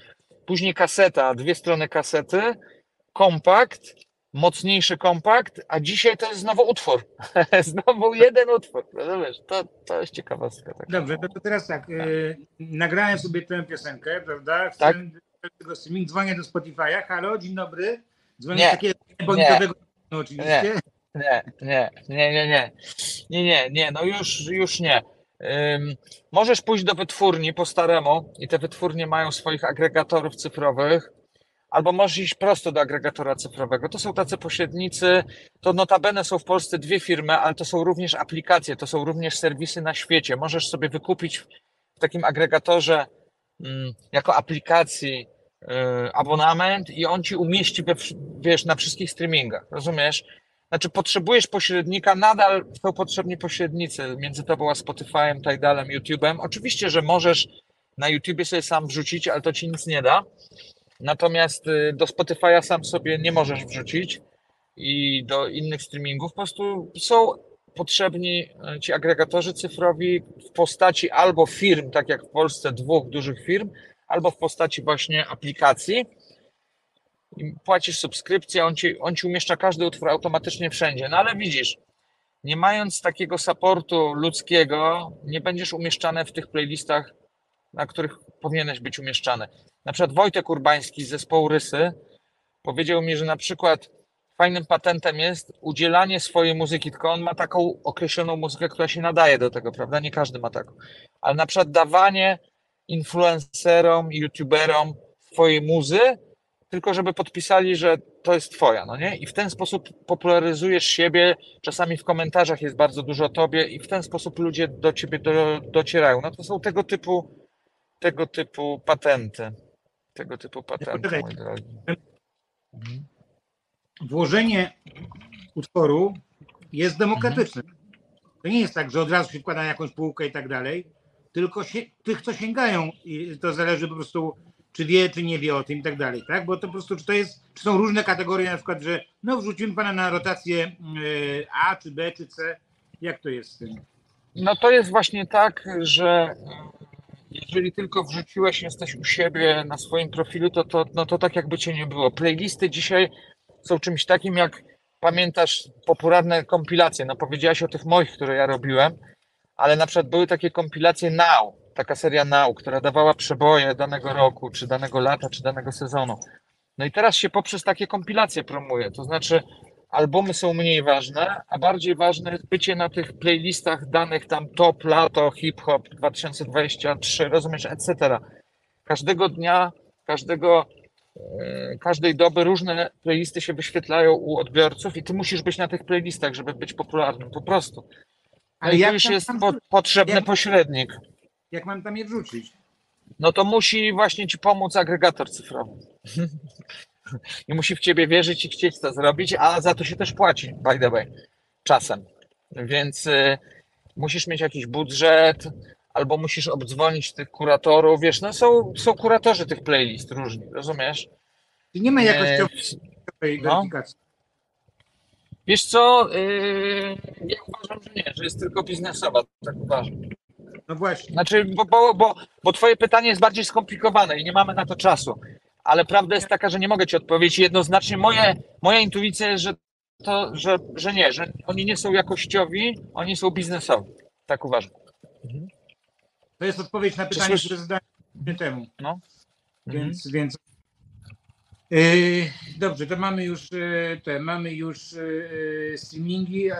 Później kaseta, dwie strony kasety, kompakt, mocniejszy kompakt, a dzisiaj to jest znowu utwór. znowu jeden utwór, rozumiesz? To, to jest ciekawostka. taka. Dobrze, to teraz tak. E, nagrałem sobie tę piosenkę, prawda? Chcę Tak. tego streaming, dzwonię do Spotify'a. Halo, dzień dobry. Dzwonię Nie. takiego bonitowego, oczywiście. Nie, nie, nie, nie, nie. Nie, nie, nie, no już, już nie. Ym, możesz pójść do wytwórni po staremu i te wytwórnie mają swoich agregatorów cyfrowych, albo możesz iść prosto do agregatora cyfrowego. To są tacy pośrednicy, to notabene są w Polsce dwie firmy, ale to są również aplikacje, to są również serwisy na świecie. Możesz sobie wykupić w takim agregatorze mm, jako aplikacji y, abonament i on ci umieści wiesz, na wszystkich streamingach, rozumiesz? Znaczy potrzebujesz pośrednika, nadal są potrzebni pośrednicy między tobą a Spotify'em, Tidalem, YouTube'em. Oczywiście, że możesz na YouTubie sobie sam wrzucić, ale to ci nic nie da. Natomiast y, do Spotify'a sam sobie nie możesz wrzucić i do innych streamingów. Po prostu są potrzebni y, ci agregatorzy cyfrowi w postaci albo firm, tak jak w Polsce dwóch dużych firm, albo w postaci właśnie aplikacji. I płacisz subskrypcję, on ci, on ci umieszcza każdy utwór automatycznie wszędzie. No ale widzisz, nie mając takiego supportu ludzkiego, nie będziesz umieszczany w tych playlistach, na których powinieneś być umieszczany. Na przykład Wojtek Urbański z zespołu Rysy powiedział mi, że na przykład fajnym patentem jest udzielanie swojej muzyki, tylko on ma taką określoną muzykę, która się nadaje do tego, prawda? Nie każdy ma taką. Ale na przykład dawanie influencerom, youtuberom swojej muzy, tylko żeby podpisali, że to jest twoja, no nie? I w ten sposób popularyzujesz siebie, czasami w komentarzach jest bardzo dużo o tobie i w ten sposób ludzie do ciebie do, docierają. No to są tego typu, tego typu patenty. Tego typu patenty, poczekaj. mój drogi. Mhm. Włożenie utworu jest demokratyczne. To nie jest tak, że od razu się wkłada na jakąś półkę i tak dalej, tylko się, tych, co sięgają, i to zależy po prostu, czy wie, czy nie wie o tym i tak dalej, tak? Bo to po prostu, czy to jest, czy są różne kategorie, na przykład, że no wrzucimy pana na rotację e, A, czy B, czy C, jak to jest z tym? No to jest właśnie tak, że jeżeli tylko wrzuciłeś, jesteś u siebie na swoim profilu, to, to, no to tak jakby cię nie było. Playlisty dzisiaj są czymś takim, jak pamiętasz popularne kompilacje. No powiedziałaś o tych moich, które ja robiłem, ale na przykład były takie kompilacje Now, taka seria nauk, która dawała przeboje danego roku, czy danego lata, czy danego sezonu. No i teraz się poprzez takie kompilacje promuje, to znaczy albumy są mniej ważne, a bardziej ważne jest bycie na tych playlistach danych tam top, lato, hip-hop 2023, rozumiesz, etc. Każdego dnia, każdego, e, każdej doby różne playlisty się wyświetlają u odbiorców i ty musisz być na tych playlistach, żeby być popularnym, po prostu. No Ale i tu jak już jest po, potrzebny jak- pośrednik. Jak mam tam je wrzucić? No to musi właśnie ci pomóc agregator cyfrowy. I musi w ciebie wierzyć i chcieć to zrobić, a za to się też płaci, by the way, czasem. Więc y, musisz mieć jakiś budżet, albo musisz obdzwonić tych kuratorów. Wiesz, no są, są kuratorzy tych playlist różni, rozumiesz? Czy nie ma jakościowej no. weryfikacji? Wiesz co, y, ja uważam, że nie, że jest tylko biznesowa, tak uważam. No właśnie. Znaczy, bo, bo, bo, bo twoje pytanie jest bardziej skomplikowane i nie mamy na to czasu. Ale prawda jest taka, że nie mogę ci odpowiedzieć jednoznacznie. Moje, moja intuicja jest, że to, że, że nie, że oni nie są jakościowi, oni są biznesowi. Tak uważam. To jest odpowiedź na pytanie, słysz- które zadałem temu. Mhm. Więc, więc Yy, dobrze, to mamy już yy, te, mamy już yy, streamingi, yy,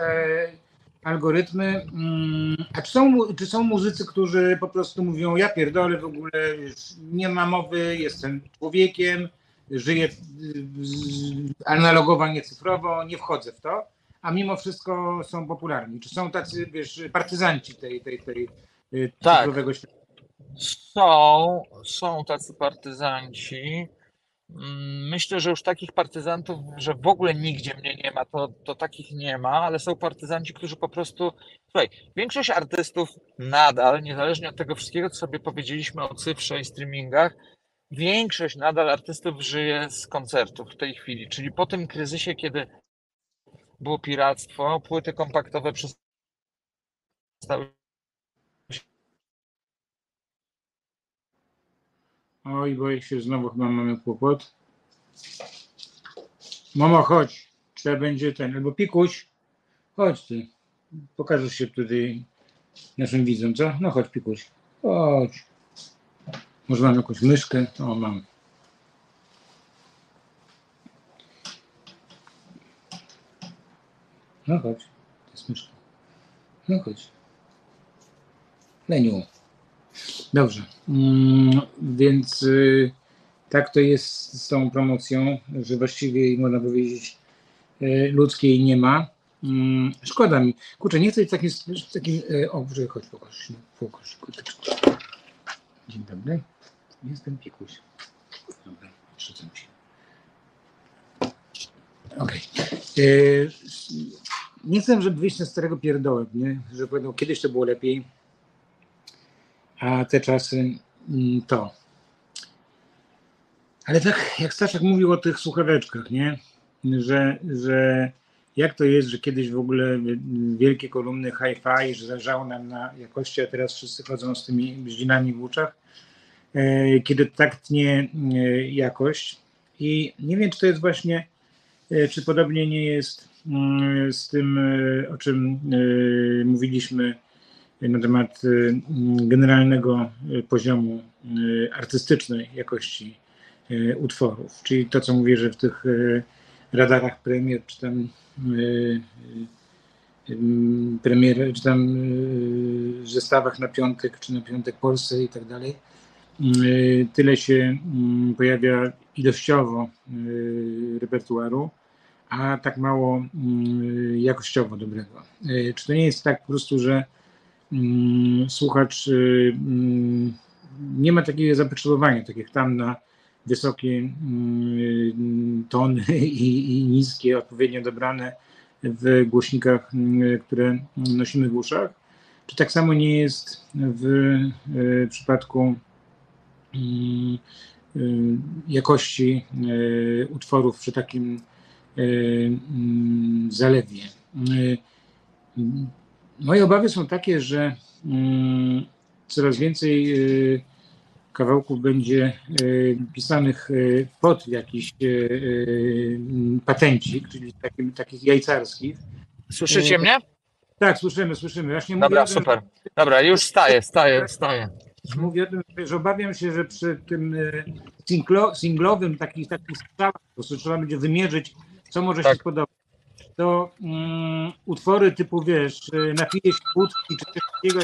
algorytmy. Mm, a czy są, czy są muzycy, którzy po prostu mówią, ja pierdolę w ogóle, nie ma mowy, jestem człowiekiem, żyję analogowo, nie cyfrowo, nie wchodzę w to, a mimo wszystko są popularni. Czy są tacy, wiesz, partyzanci tej, tej, tej yy, Tak. cyfrowego świata? Są, są tacy partyzanci. Mm, Myślę, że już takich partyzantów, że w ogóle nigdzie mnie nie ma, to, to takich nie ma, ale są partyzanci, którzy po prostu. Słuchaj, większość artystów nadal, niezależnie od tego wszystkiego, co sobie powiedzieliśmy o cyfrze i streamingach, większość nadal artystów żyje z koncertów w tej chwili. Czyli po tym kryzysie, kiedy było piractwo, płyty kompaktowe przestały Oj, boję się, znowu chyba mamy kłopot. Mamo, chodź. Trzeba będzie ten, albo pikuś. Chodź ty. Pokażesz się tutaj naszym widzom, co? No chodź, pikuś. Chodź. Może mam jakąś myszkę? O, mam. No chodź. To jest myszka. No chodź. Leniu. Dobrze. Mm, więc y, tak to jest z tą promocją, że właściwie można powiedzieć y, ludzkiej nie ma. Mm, szkoda mi. Kurczę, nie chcę być takim, takim y, o, że chodź, pokaż pokaż. Dzień dobry. Jestem Pikuś. Dobra, odrzucam się. Okej. Y, Nie chcę, żeby wyjść na starego pierdoła, nie? Że powiedział, kiedyś to było lepiej, a te czasy mm, to. Ale tak jak Staszek mówił o tych słuchaweczkach, nie? Że, że jak to jest, że kiedyś w ogóle wielkie kolumny hi-fi, że zależało nam na jakości, a teraz wszyscy chodzą z tymi bździnami w uczach, e, kiedy tak tnie e, jakość. I nie wiem, czy to jest właśnie, e, czy podobnie nie jest mm, z tym, o czym mówiliśmy na temat y, generalnego y, poziomu y, artystycznej jakości utworów. Czyli to, co mówię, że w tych radarach premier, czy tam premier, czy tam zestawach na piątek, czy na piątek Polsce i tak dalej, tyle się mm, pojawia ilościowo repertuaru, a tak mało y, jakościowo dobrego. Czy to nie jest tak po prostu, że mm, słuchacz y, mm, nie ma takiego zapotrzebowania, tak jak tam na wysokie mm, tony i, i niskie, odpowiednio dobrane w głośnikach, mm, które nosimy w uszach. Czy tak samo nie jest w y, przypadku mm, y, jakości utworów przy takim mm, zalewie? Moje obawy są takie, że mm, coraz więcej y, kawałków będzie y, pisanych y, pod jakiś patencik, czyli takim, takich jajcarskich. Słyszycie mnie? Tak, słyszymy, słyszymy. Właśnie Dobra, mówię, super. Dobra, już staję, staję, staję. Mówię o tym, że obawiam się, że przy tym singlo, singlowym takich takich strzałach, po prostu trzeba będzie wymierzyć, co może Tak. się spodobać. To mm, utwory typu, wiesz, e, napije się wódki, czy coś takiego,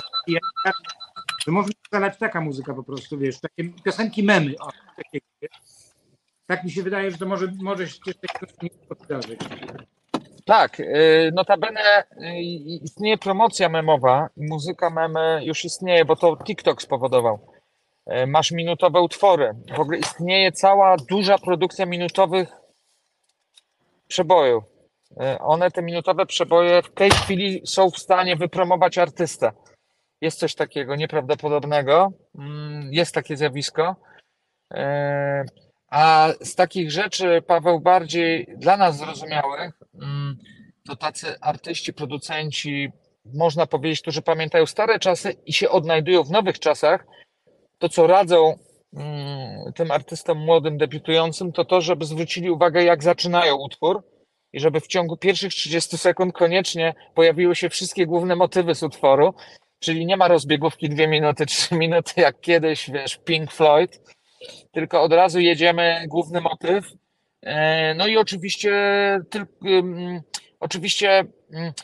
że może ustalać taka muzyka po prostu, wiesz, takie piosenki memy. O, wiesz. Tak mi się wydaje, że to może, może się coś takiego nie zdarzyć. Tak, y, notabene y, istnieje promocja memowa, muzyka memy już istnieje, bo to TikTok spowodował. Y, Masz minutowe utwory. W ogóle istnieje cała duża produkcja minutowych przebojów. Y, One, te minutowe przeboje, w tej chwili są w stanie wypromować artystę. Jest coś takiego nieprawdopodobnego. Mm, Jest takie zjawisko. Y, A z takich rzeczy, Paweł, bardziej dla nas zrozumiałych, mm, to tacy artyści, producenci, można powiedzieć, którzy pamiętają stare czasy i się odnajdują w nowych czasach, to co radzą mm, tym artystom młodym, debiutującym, to to, żeby zwrócili uwagę, jak zaczynają utwór i żeby w ciągu pierwszych 30 sekund koniecznie pojawiły się wszystkie główne motywy z utworu, czyli nie ma rozbiegówki 2 minuty, 3 minuty, jak kiedyś, wiesz, Pink Floyd, tylko od razu jedziemy główny motyw. E, No i oczywiście, tylko, oczywiście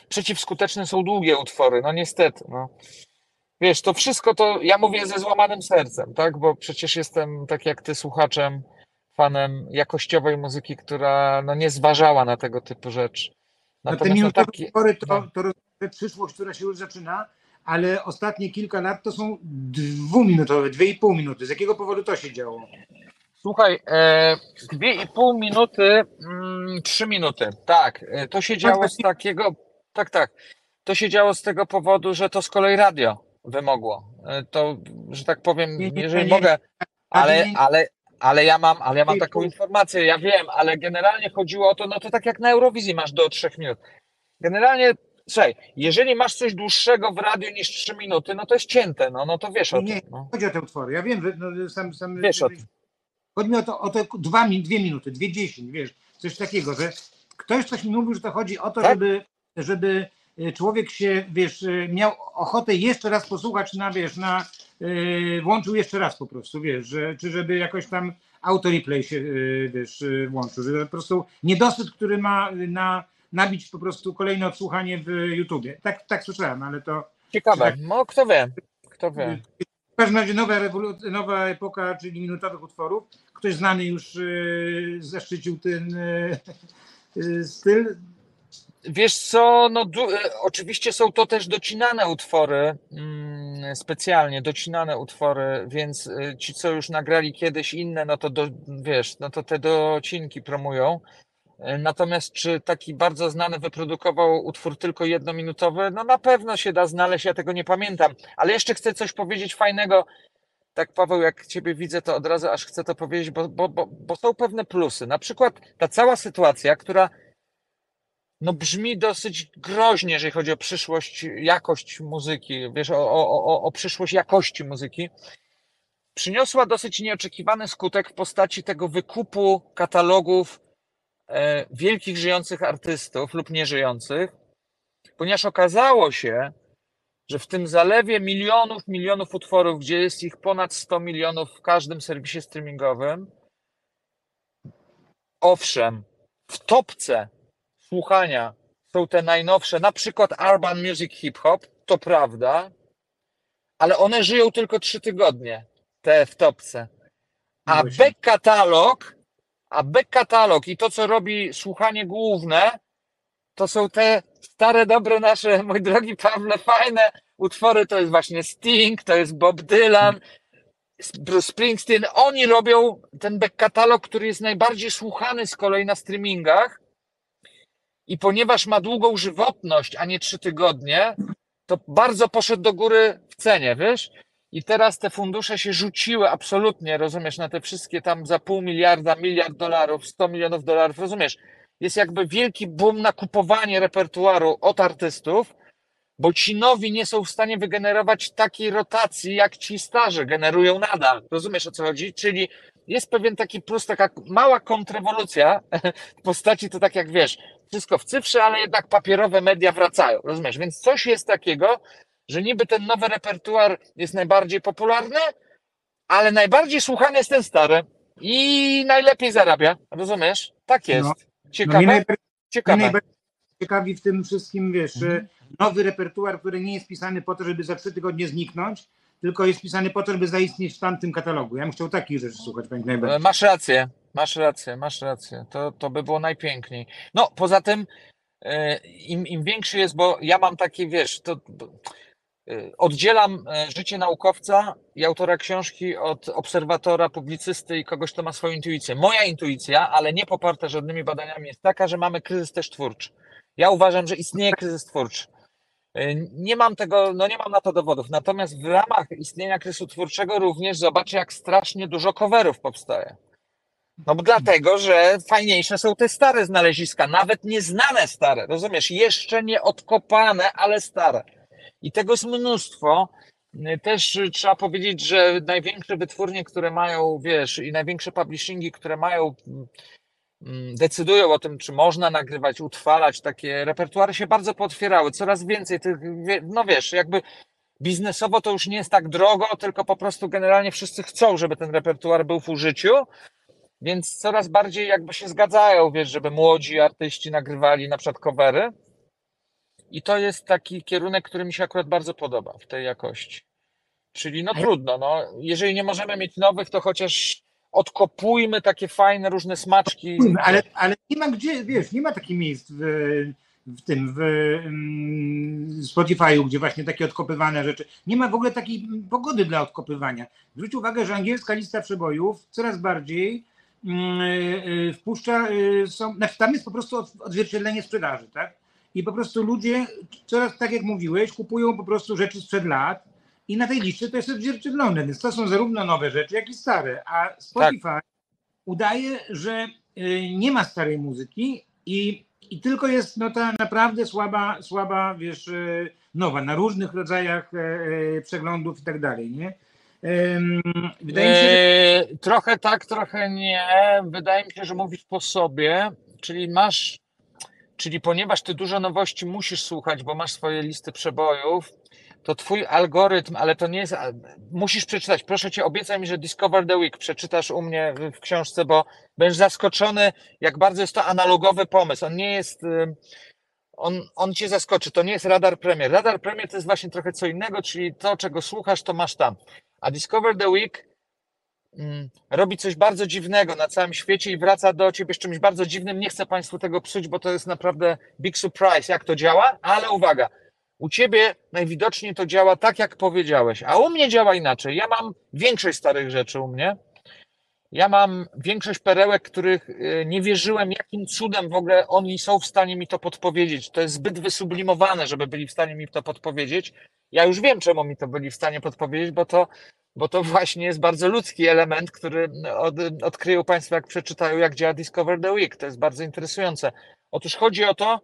przeciwskuteczne są długie utwory, no niestety. No. Wiesz, to wszystko to ja mówię ze złamanym sercem, tak? Bo przecież jestem, tak jak ty, słuchaczem, fanem jakościowej muzyki, która no, nie zważała na tego typu rzeczy. Te Natomiast no, minutowe takie, utwory to, no. to przyszłość, która się już zaczyna, ale ostatnie kilka lat to są dwuminutowe, dwie i pół minuty. Z jakiego powodu to się działo? Słuchaj, e, dwie i pół minuty, mm, trzy minuty. Tak, e, to się działo z takiego, tak, tak. To się działo z tego powodu, że to z kolei radio wymogło. E, To, że tak powiem, jeżeli mogę, ale, ale, ale ja mam, ale ja mam taką informację, ja wiem, ale generalnie chodziło o to, no to tak jak na Eurowizji masz do trzech minut. Generalnie, słuchaj, jeżeli masz coś dłuższego w radiu niż trzy minuty, no to jest cięte, no, no to wiesz o Nie, nie, tym. No. chodzi o te utwory. Ja wiem, że no, sam, sam Wiesz o tym. Chodzi mi o to, o te dwa, dwie minuty, dwie dziesięć, wiesz, coś takiego, że ktoś coś mi mówił, że to chodzi o to, Tak? żeby, żeby y, człowiek się, wiesz, y, miał ochotę jeszcze raz posłuchać na, wiesz, na, włączył jeszcze raz po prostu, wiesz, że, czy żeby jakoś tam autoreplay się, y, wiesz, y, włączył, że po prostu niedosyt, który ma na, nabić po prostu kolejne odsłuchanie w YouTubie. Tak, tak słyszałem, ale to Ciekawe, no kto wie, kto wie. w każdym razie nowa, nowa epoka, czyli minutowych utworów. Ktoś znany już zaszczycił ten styl. Wiesz co, no e, oczywiście są to też docinane utwory, mm, specjalnie docinane utwory, więc e, ci, co już nagrali kiedyś inne, no to do, wiesz, no to te docinki promują. E, Natomiast czy taki bardzo znany wyprodukował utwór tylko jednominutowy? No na pewno się da znaleźć, ja tego nie pamiętam. Ale jeszcze chcę coś powiedzieć fajnego. Tak, Paweł, jak Ciebie widzę, to od razu aż chcę to powiedzieć, bo, bo, bo, bo są pewne plusy. Na przykład ta cała sytuacja, która no brzmi dosyć groźnie, jeżeli chodzi o przyszłość, jakość muzyki, wiesz, o, o, o, o przyszłość jakości muzyki, przyniosła dosyć nieoczekiwany skutek w postaci tego wykupu katalogów e, wielkich żyjących artystów lub nieżyjących, ponieważ okazało się, że w tym zalewie milionów, milionów utworów, gdzie jest ich ponad 100 milionów w każdym serwisie streamingowym, owszem, w topce słuchania są te najnowsze, na przykład Urban Music Hip Hop, to prawda, ale one żyją tylko trzy tygodnie, te w topce. A Właśnie. back katalog, a back katalog i to, co robi słuchanie główne, to są te stare, dobre nasze, mój drogi Pawle, fajne utwory, to jest właśnie Sting, to jest Bob Dylan, Bruce Springsteen, oni robią ten back katalog, który jest najbardziej słuchany z kolei na streamingach i ponieważ ma długą żywotność, a nie trzy tygodnie, to bardzo poszedł do góry w cenie, wiesz? I teraz te fundusze się rzuciły absolutnie, rozumiesz, na te wszystkie tam za pół miliarda, miliard dolarów, 100 milionów dolarów, rozumiesz? Jest jakby wielki boom na kupowanie repertuaru od artystów, bo ci nowi nie są w stanie wygenerować takiej rotacji, jak ci starzy generują nadal. Rozumiesz o co chodzi? Czyli jest pewien taki plus, taka mała kontrrewolucja w postaci to tak jak wiesz, wszystko w cyfrze, ale jednak papierowe media wracają, rozumiesz? Więc coś jest takiego, że niby ten nowy repertuar jest najbardziej popularny, ale najbardziej słuchany jest ten stary i najlepiej zarabia. Rozumiesz? Tak jest. No. No, Ciekawe? mnie Ciekawe. ciekawi w tym wszystkim, wiesz, Mhm. nowy repertuar, który nie jest pisany po to, żeby za trzy tygodnie zniknąć, tylko jest pisany po to, żeby zaistnieć w tamtym katalogu. Ja bym chciał takich rzeczy słuchać, panie najbardziej. Masz rację, masz rację, masz rację. To, to by było najpiękniej. No, poza tym, e, im, im większy jest, bo ja mam takie, wiesz, to to, e, oddzielam e, życie naukowca i autora książki od obserwatora, publicysty i kogoś, kto ma swoją intuicję. Moja intuicja, ale nie poparta żadnymi badaniami, jest taka, że mamy kryzys też twórczy. Ja uważam, że istnieje kryzys twórczy. E, Nie mam tego, no nie mam na to dowodów. Natomiast w ramach istnienia kryzysu twórczego również zobaczę, jak strasznie dużo coverów powstaje. No bo dlatego, że fajniejsze są te stare znaleziska, nawet nieznane stare, rozumiesz? Jeszcze nie odkopane, ale stare. I tego jest mnóstwo. Y, Też trzeba powiedzieć, że największe wytwórnie, które mają, wiesz, i największe publishingi, które mają, decydują o tym, czy można nagrywać, utrwalać takie repertuary, się bardzo pootwierały. Coraz więcej tych, no wiesz, jakby biznesowo to już nie jest tak drogo, tylko po prostu generalnie wszyscy chcą, żeby ten repertuar był w użyciu. Więc coraz bardziej jakby się zgadzają, wiesz, żeby młodzi artyści nagrywali na przykład covery. I to jest taki kierunek, który mi się akurat bardzo podoba w tej jakości. Czyli no trudno, no, jeżeli nie możemy mieć nowych, to chociaż odkopujmy takie fajne różne smaczki. Ale, ale nie ma gdzie, wiesz, nie ma takich miejsc w, w tym, w mm, Spotify'u, gdzie właśnie takie odkopywane rzeczy. Nie ma w ogóle takiej pogody dla odkopywania. Zwróć uwagę, że angielska lista przebojów coraz bardziej mm, y, y, wpuszcza, y, są, znaczy tam jest po prostu od- odzwierciedlenie sprzedaży, tak? I po prostu ludzie coraz, tak jak mówiłeś, kupują po prostu rzeczy sprzed lat i na tej liście to jest odzwierciedlone, więc to są zarówno nowe rzeczy, jak i stare, a Spotify udaje, że y, nie ma starej muzyki i, i tylko jest no, ta naprawdę słaba, słaba, wiesz, y, nowa, na różnych rodzajach e, e, przeglądów i tak dalej, nie? Wydaje mi się, że Eee, Trochę tak, trochę nie. Wydaje mi się, że mówisz po sobie, czyli masz, czyli ponieważ ty dużo nowości musisz słuchać, bo masz swoje listy przebojów, to twój algorytm, ale to nie jest, musisz przeczytać. Proszę cię, obiecaj mi, że Discover the Week przeczytasz u mnie w- książce, bo będziesz zaskoczony, jak bardzo jest to analogowy pomysł. On nie jest, on, on cię zaskoczy. To nie jest Radar Premier. Radar Premier to jest właśnie trochę co innego, czyli to, czego słuchasz, to masz tam. A Discover the Week robi coś bardzo dziwnego na całym świecie i wraca do ciebie z czymś bardzo dziwnym. Nie chcę Państwu tego psuć, bo to jest naprawdę big surprise, jak to działa, ale uwaga, u ciebie najwidoczniej to działa tak, jak powiedziałeś, a u mnie działa inaczej. Ja mam większość starych rzeczy u mnie. Ja mam większość perełek, których y, nie wierzyłem, jakim cudem w ogóle oni są w stanie mi to podpowiedzieć. To jest zbyt wysublimowane, żeby byli w stanie mi to podpowiedzieć. Ja już wiem, czemu mi to byli w stanie podpowiedzieć, bo to bo to właśnie jest bardzo ludzki element, który od, odkryją Państwo, jak przeczytają, jak działa Discover the Week. To jest bardzo interesujące. Otóż chodzi o to,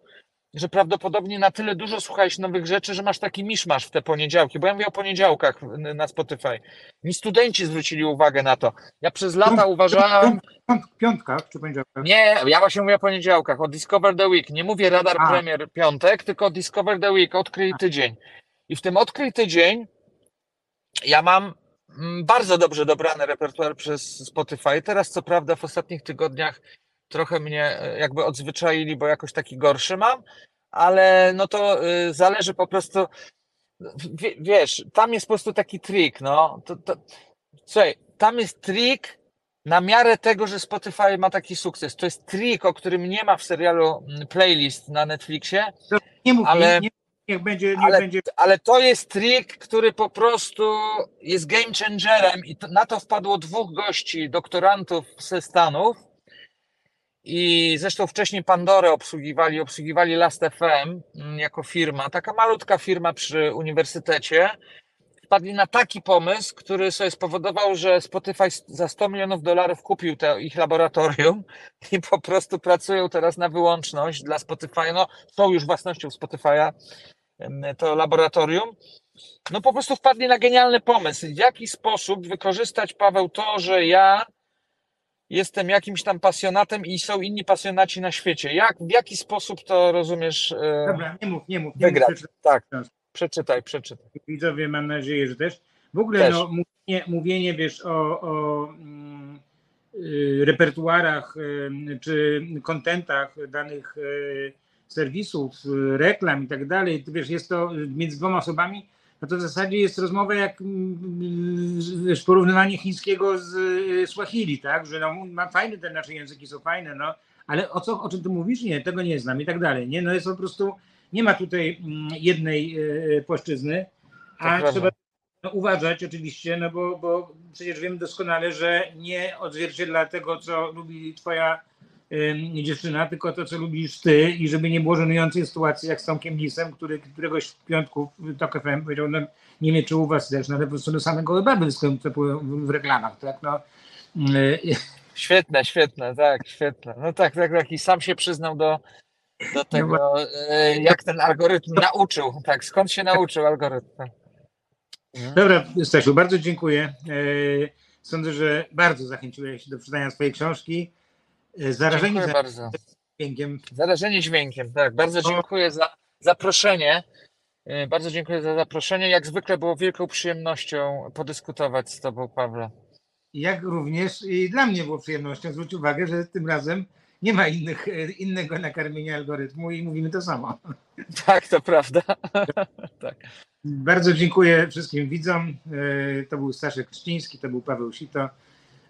że prawdopodobnie na tyle dużo słuchałeś nowych rzeczy, że masz taki miszmasz w te poniedziałki, bo ja mówię o poniedziałkach na Spotify. Mi studenci zwrócili uwagę na to. Ja przez lata uważałem, piąt, piątkach czy poniedziałkach. nie, ja właśnie mówię o poniedziałkach, o Discover the Week. Nie mówię Radar A. Premier piątek, tylko Discover the Week, odkryj tydzień. I w tym odkryj tydzień ja mam mm, bardzo dobrze dobrany repertuar przez Spotify. Teraz co prawda w ostatnich tygodniach trochę mnie e, jakby odzwyczaili, bo jakoś taki gorszy mam, ale no to y, zależy po prostu, wie, wiesz, tam jest po prostu taki trik, no. To, to, słuchaj, tam jest trik na miarę tego, że Spotify ma taki sukces. To jest trik, o którym nie ma w serialu mm, playlist na Netflixie, Nie mów ale- nie, niech będzie, niech ale, będzie ale to jest trik, który po prostu jest game changerem i to, na to wpadło dwóch gości, doktorantów ze Stanów i zresztą wcześniej Pandorę obsługiwali, obsługiwali Last.fm mm, jako firma, taka malutka firma przy uniwersytecie. Wpadli na taki pomysł, który sobie spowodował, że Spotify za 100 milionów dolarów kupił te ich laboratorium i po prostu pracują teraz na wyłączność dla Spotify. No, są już własnością Spotify'a to laboratorium. No po prostu wpadli na genialny pomysł. W jaki sposób wykorzystać, Paweł, to, że ja jestem jakimś tam pasjonatem i są inni pasjonaci na świecie. Jak, w jaki sposób to rozumiesz? e, Dobra, nie mów, nie mów. Nie Wygrać. mów, przeczytaj. Tak. Przeczytaj, przeczytaj. widzowie mam nadzieję, że też. W ogóle Też. No, mówienie, mówienie, wiesz, o, o mm, y, repertuarach y, czy kontentach danych y, serwisów, reklam i tak dalej, wiesz, jest to między dwoma osobami, no to w zasadzie jest rozmowa jak mm, wiesz, porównywanie chińskiego z y, Swahili, tak, że no, ma fajne te nasze języki są fajne, no, ale o co, o czym ty mówisz? Nie, tego nie znam i tak dalej, nie, no jest po prostu, nie ma tutaj mm, jednej y, płaszczyzny, To a prawda. trzeba no, uważać oczywiście, no bo, bo przecież wiemy doskonale, że nie odzwierciedla tego, co lubi twoja dziewczyna, tylko to, co lubisz ty i żeby nie było żenującej sytuacji jak z Tomkiem Lisem, który któregoś w piątku w TOK FM powiedział, no nie wiem, czy u was też, no ale po prostu do same gołe baby występują w, reklamach, tak, no. Yy, Świetne, świetne, tak, świetne. No tak, tak, tak. I sam się przyznał do, do tego, e, jak ten algorytm nauczył. Tak, skąd się nauczył algorytm. Dobra, Stasiu, bardzo dziękuję. Yy, Sądzę, że bardzo zachęciłeś do przeczytania swojej książki. Yy, Zarażeni Dziękuję bardzo. dźwiękiem Zarażenie dźwiękiem, tak. Bardzo dziękuję za zaproszenie. E, Bardzo dziękuję za zaproszenie. Jak zwykle było wielką przyjemnością podyskutować z Tobą, Pawle. Jak również i dla mnie było przyjemnością zwrócić uwagę, że tym razem nie ma innych, innego nakarmienia algorytmu i mówimy to samo. Tak, to prawda. tak. Bardzo dziękuję wszystkim widzom. E, To był Staszek Krzciński, to był Paweł Sito,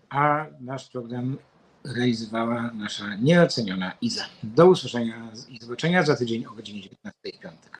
a nasz program realizowała nasza nieoceniona Iza. Do usłyszenia i zobaczenia za tydzień o godzinie 19 w piątek.